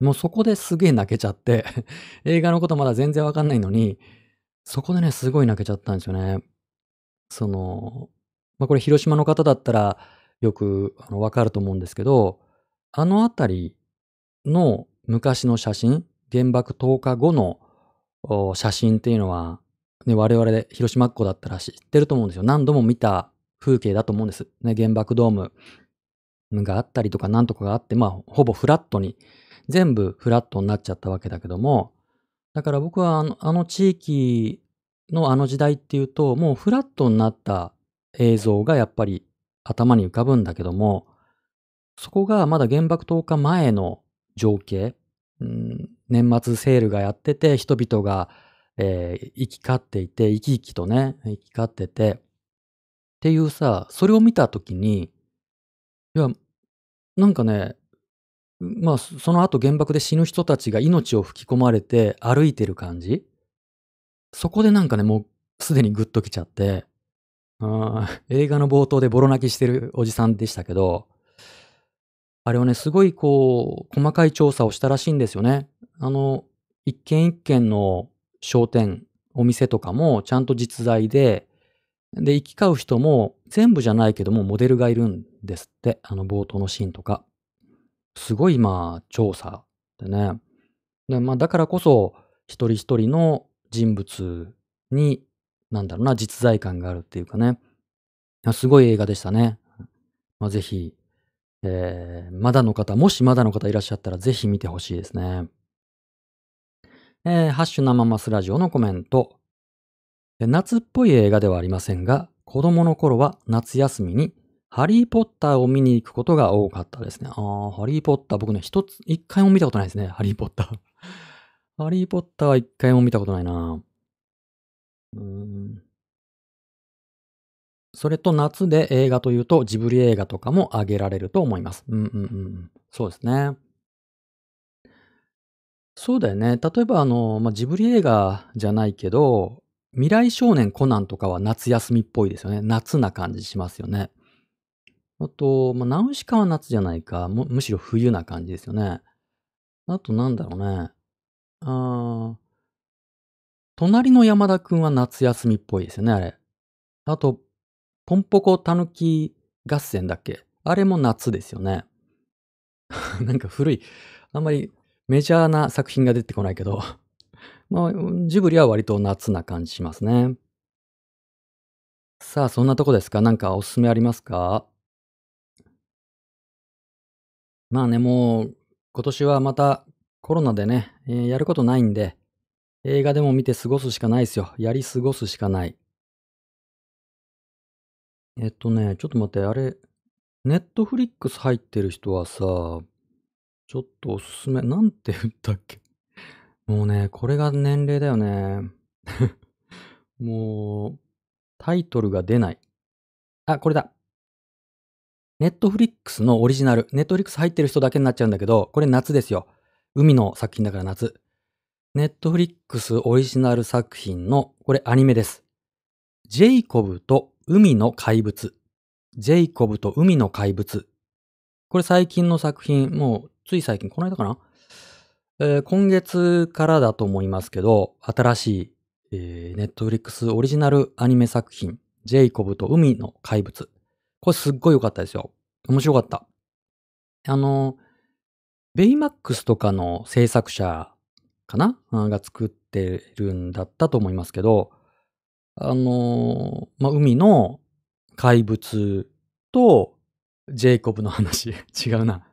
もうそこですげえ泣けちゃって、映画のことまだ全然わかんないのに、そこでね、すごい泣けちゃったんですよね。その、まあ、これ広島の方だったらよくあのわかると思うんですけど、あのあたりの昔の写真、原爆10日後の写真っていうのは、ね、我々で広島っ子だったら知ってると思うんですよ。何度も見た風景だと思うんです。ね、原爆ドームがあったりとかなんとかがあって、まあ、ほぼフラットに、全部フラットになっちゃったわけだけども、だから僕はあのあの地域のあの時代っていうと、もうフラットになった映像がやっぱり頭に浮かぶんだけども、そこがまだ原爆10日前の情景、うん。年末セールがやってて、人々が、えー行き交っていて、生き生きとね、行き交ってて、っていうさ、それを見たときに、いや、なんかね、まあ、その後原爆で死ぬ人たちが命を吹き込まれて歩いてる感じ。そこでなんかね、もうすでにグッときちゃって、あ映画の冒頭でボロ泣きしてるおじさんでしたけど、あれをね、すごいこう、細かい調査をしたらしいんですよね。あの、一軒一軒の商店、お店とかもちゃんと実在で、で、行き交う人も全部じゃないけどもモデルがいるんですって。あの冒頭のシーンとか。すごいまあ調査でね。でまあだからこそ一人一人の人物に、なんだろうな、実在感があるっていうかね。すごい映画でしたね。まあぜひ、えー、まだの方、もしまだの方いらっしゃったらぜひ見てほしいですね。えーハッシュ生マスラジオのコメント。夏っぽい映画ではありませんが、子供の頃は夏休みにハリーポッターを見に行くことが多かったですね。ああ、ハリーポッター僕ね、一つ、一回も見たことないですね。ハリーポッター。ハリーポッターは一回も見たことないな。うーん。それと夏で映画というとジブリ映画とかも挙げられると思います。うんうんうん。そうですね。そうだよね。例えばあの、まあ、ジブリ映画じゃないけど、未来少年コナンとかは夏休みっぽいですよね。夏な感じしますよね。あと、まあ、ナウシカは夏じゃないか。むむしろ冬な感じですよね。あとなんだろうね。あー隣の山田くんは夏休みっぽいですよね、あれ。あと、ポンポコタヌキ合戦だっけ？あれも夏ですよね。なんか古い、あんまりメジャーな作品が出てこないけど、まあ、ジブリは割と夏な感じしますね。さあ、そんなとこですか？なんかおすすめありますか？まあね、もう、今年はまたコロナでね、えーやることないんで、映画でも見て過ごすしかないですよ。やり過ごすしかない。えっとね、ちょっと待って、あれ、ネットフリックス入ってる人はさ、ちょっとおすすめ、なんて言ったっけ？もうね、これが年齢だよね。もう、タイトルが出ない。あ、これだ。ネットフリックスのオリジナル。ネットフリックス入ってる人だけになっちゃうんだけど、これ夏ですよ。海の作品だから夏。ネットフリックスオリジナル作品の、これアニメです。ジェイコブと海の怪物。ジェイコブと海の怪物。これ最近の作品、もうつい最近、この間かな？えー、今月からだと思いますけど、新しい、えー、ネットフリックスオリジナルアニメ作品、ジェイコブと海の怪物。これすっごい良かったですよ。面白かった。あの、ベイマックスとかの制作者かな？が作ってるんだったと思いますけど、あの、まあ、海の怪物とジェイコブの話 違うな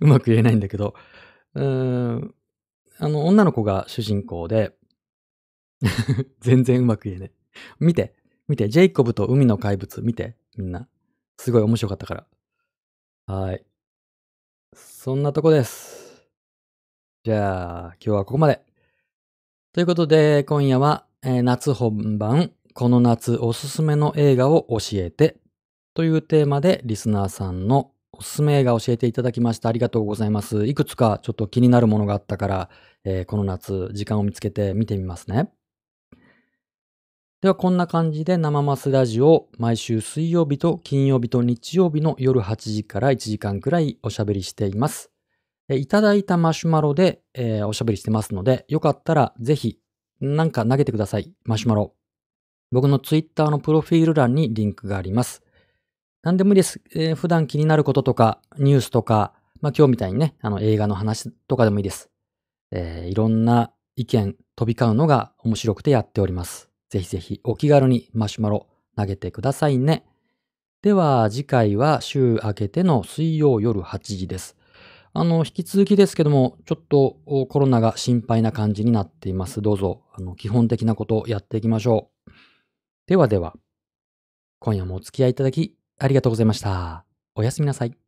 うまく言えないんだけど、うーん、あの、女の子が主人公で 全然うまく言えない。見て、見て、ジェイコブと海の怪物、見て、みんな。すごい面白かったから。はい。そんなとこです。じゃあ、今日はここまで。ということで、今夜は、えー、夏本番、この夏おすすめの映画を教えてというテーマでリスナーさんのおすすめ映画を教えていただきました。ありがとうございます。いくつかちょっと気になるものがあったから、えー、この夏時間を見つけて見てみますね。ではこんな感じで生マスラジオ毎週水曜日と金曜日と日曜日の夜8時から1時間くらいおしゃべりしています。いただいたマシュマロで、えー、おしゃべりしてますので、よかったらぜひなんか投げてください。マシュマロ。僕のツイッターのプロフィール欄にリンクがあります。何でもいいです。えー、普段気になることとか、ニュースとか、まあ今日みたいにね、あの映画の話とかでもいいです。えー、いろんな意見飛び交うのが面白くてやっております。ぜひぜひお気軽にマシュマロ投げてくださいね。では次回は週明けての水曜夜8時です。あの、引き続きですけども、ちょっとコロナが心配な感じになっています。どうぞ、あの、基本的なことをやっていきましょう。ではでは、今夜もお付き合いいただきありがとうございました。おやすみなさい。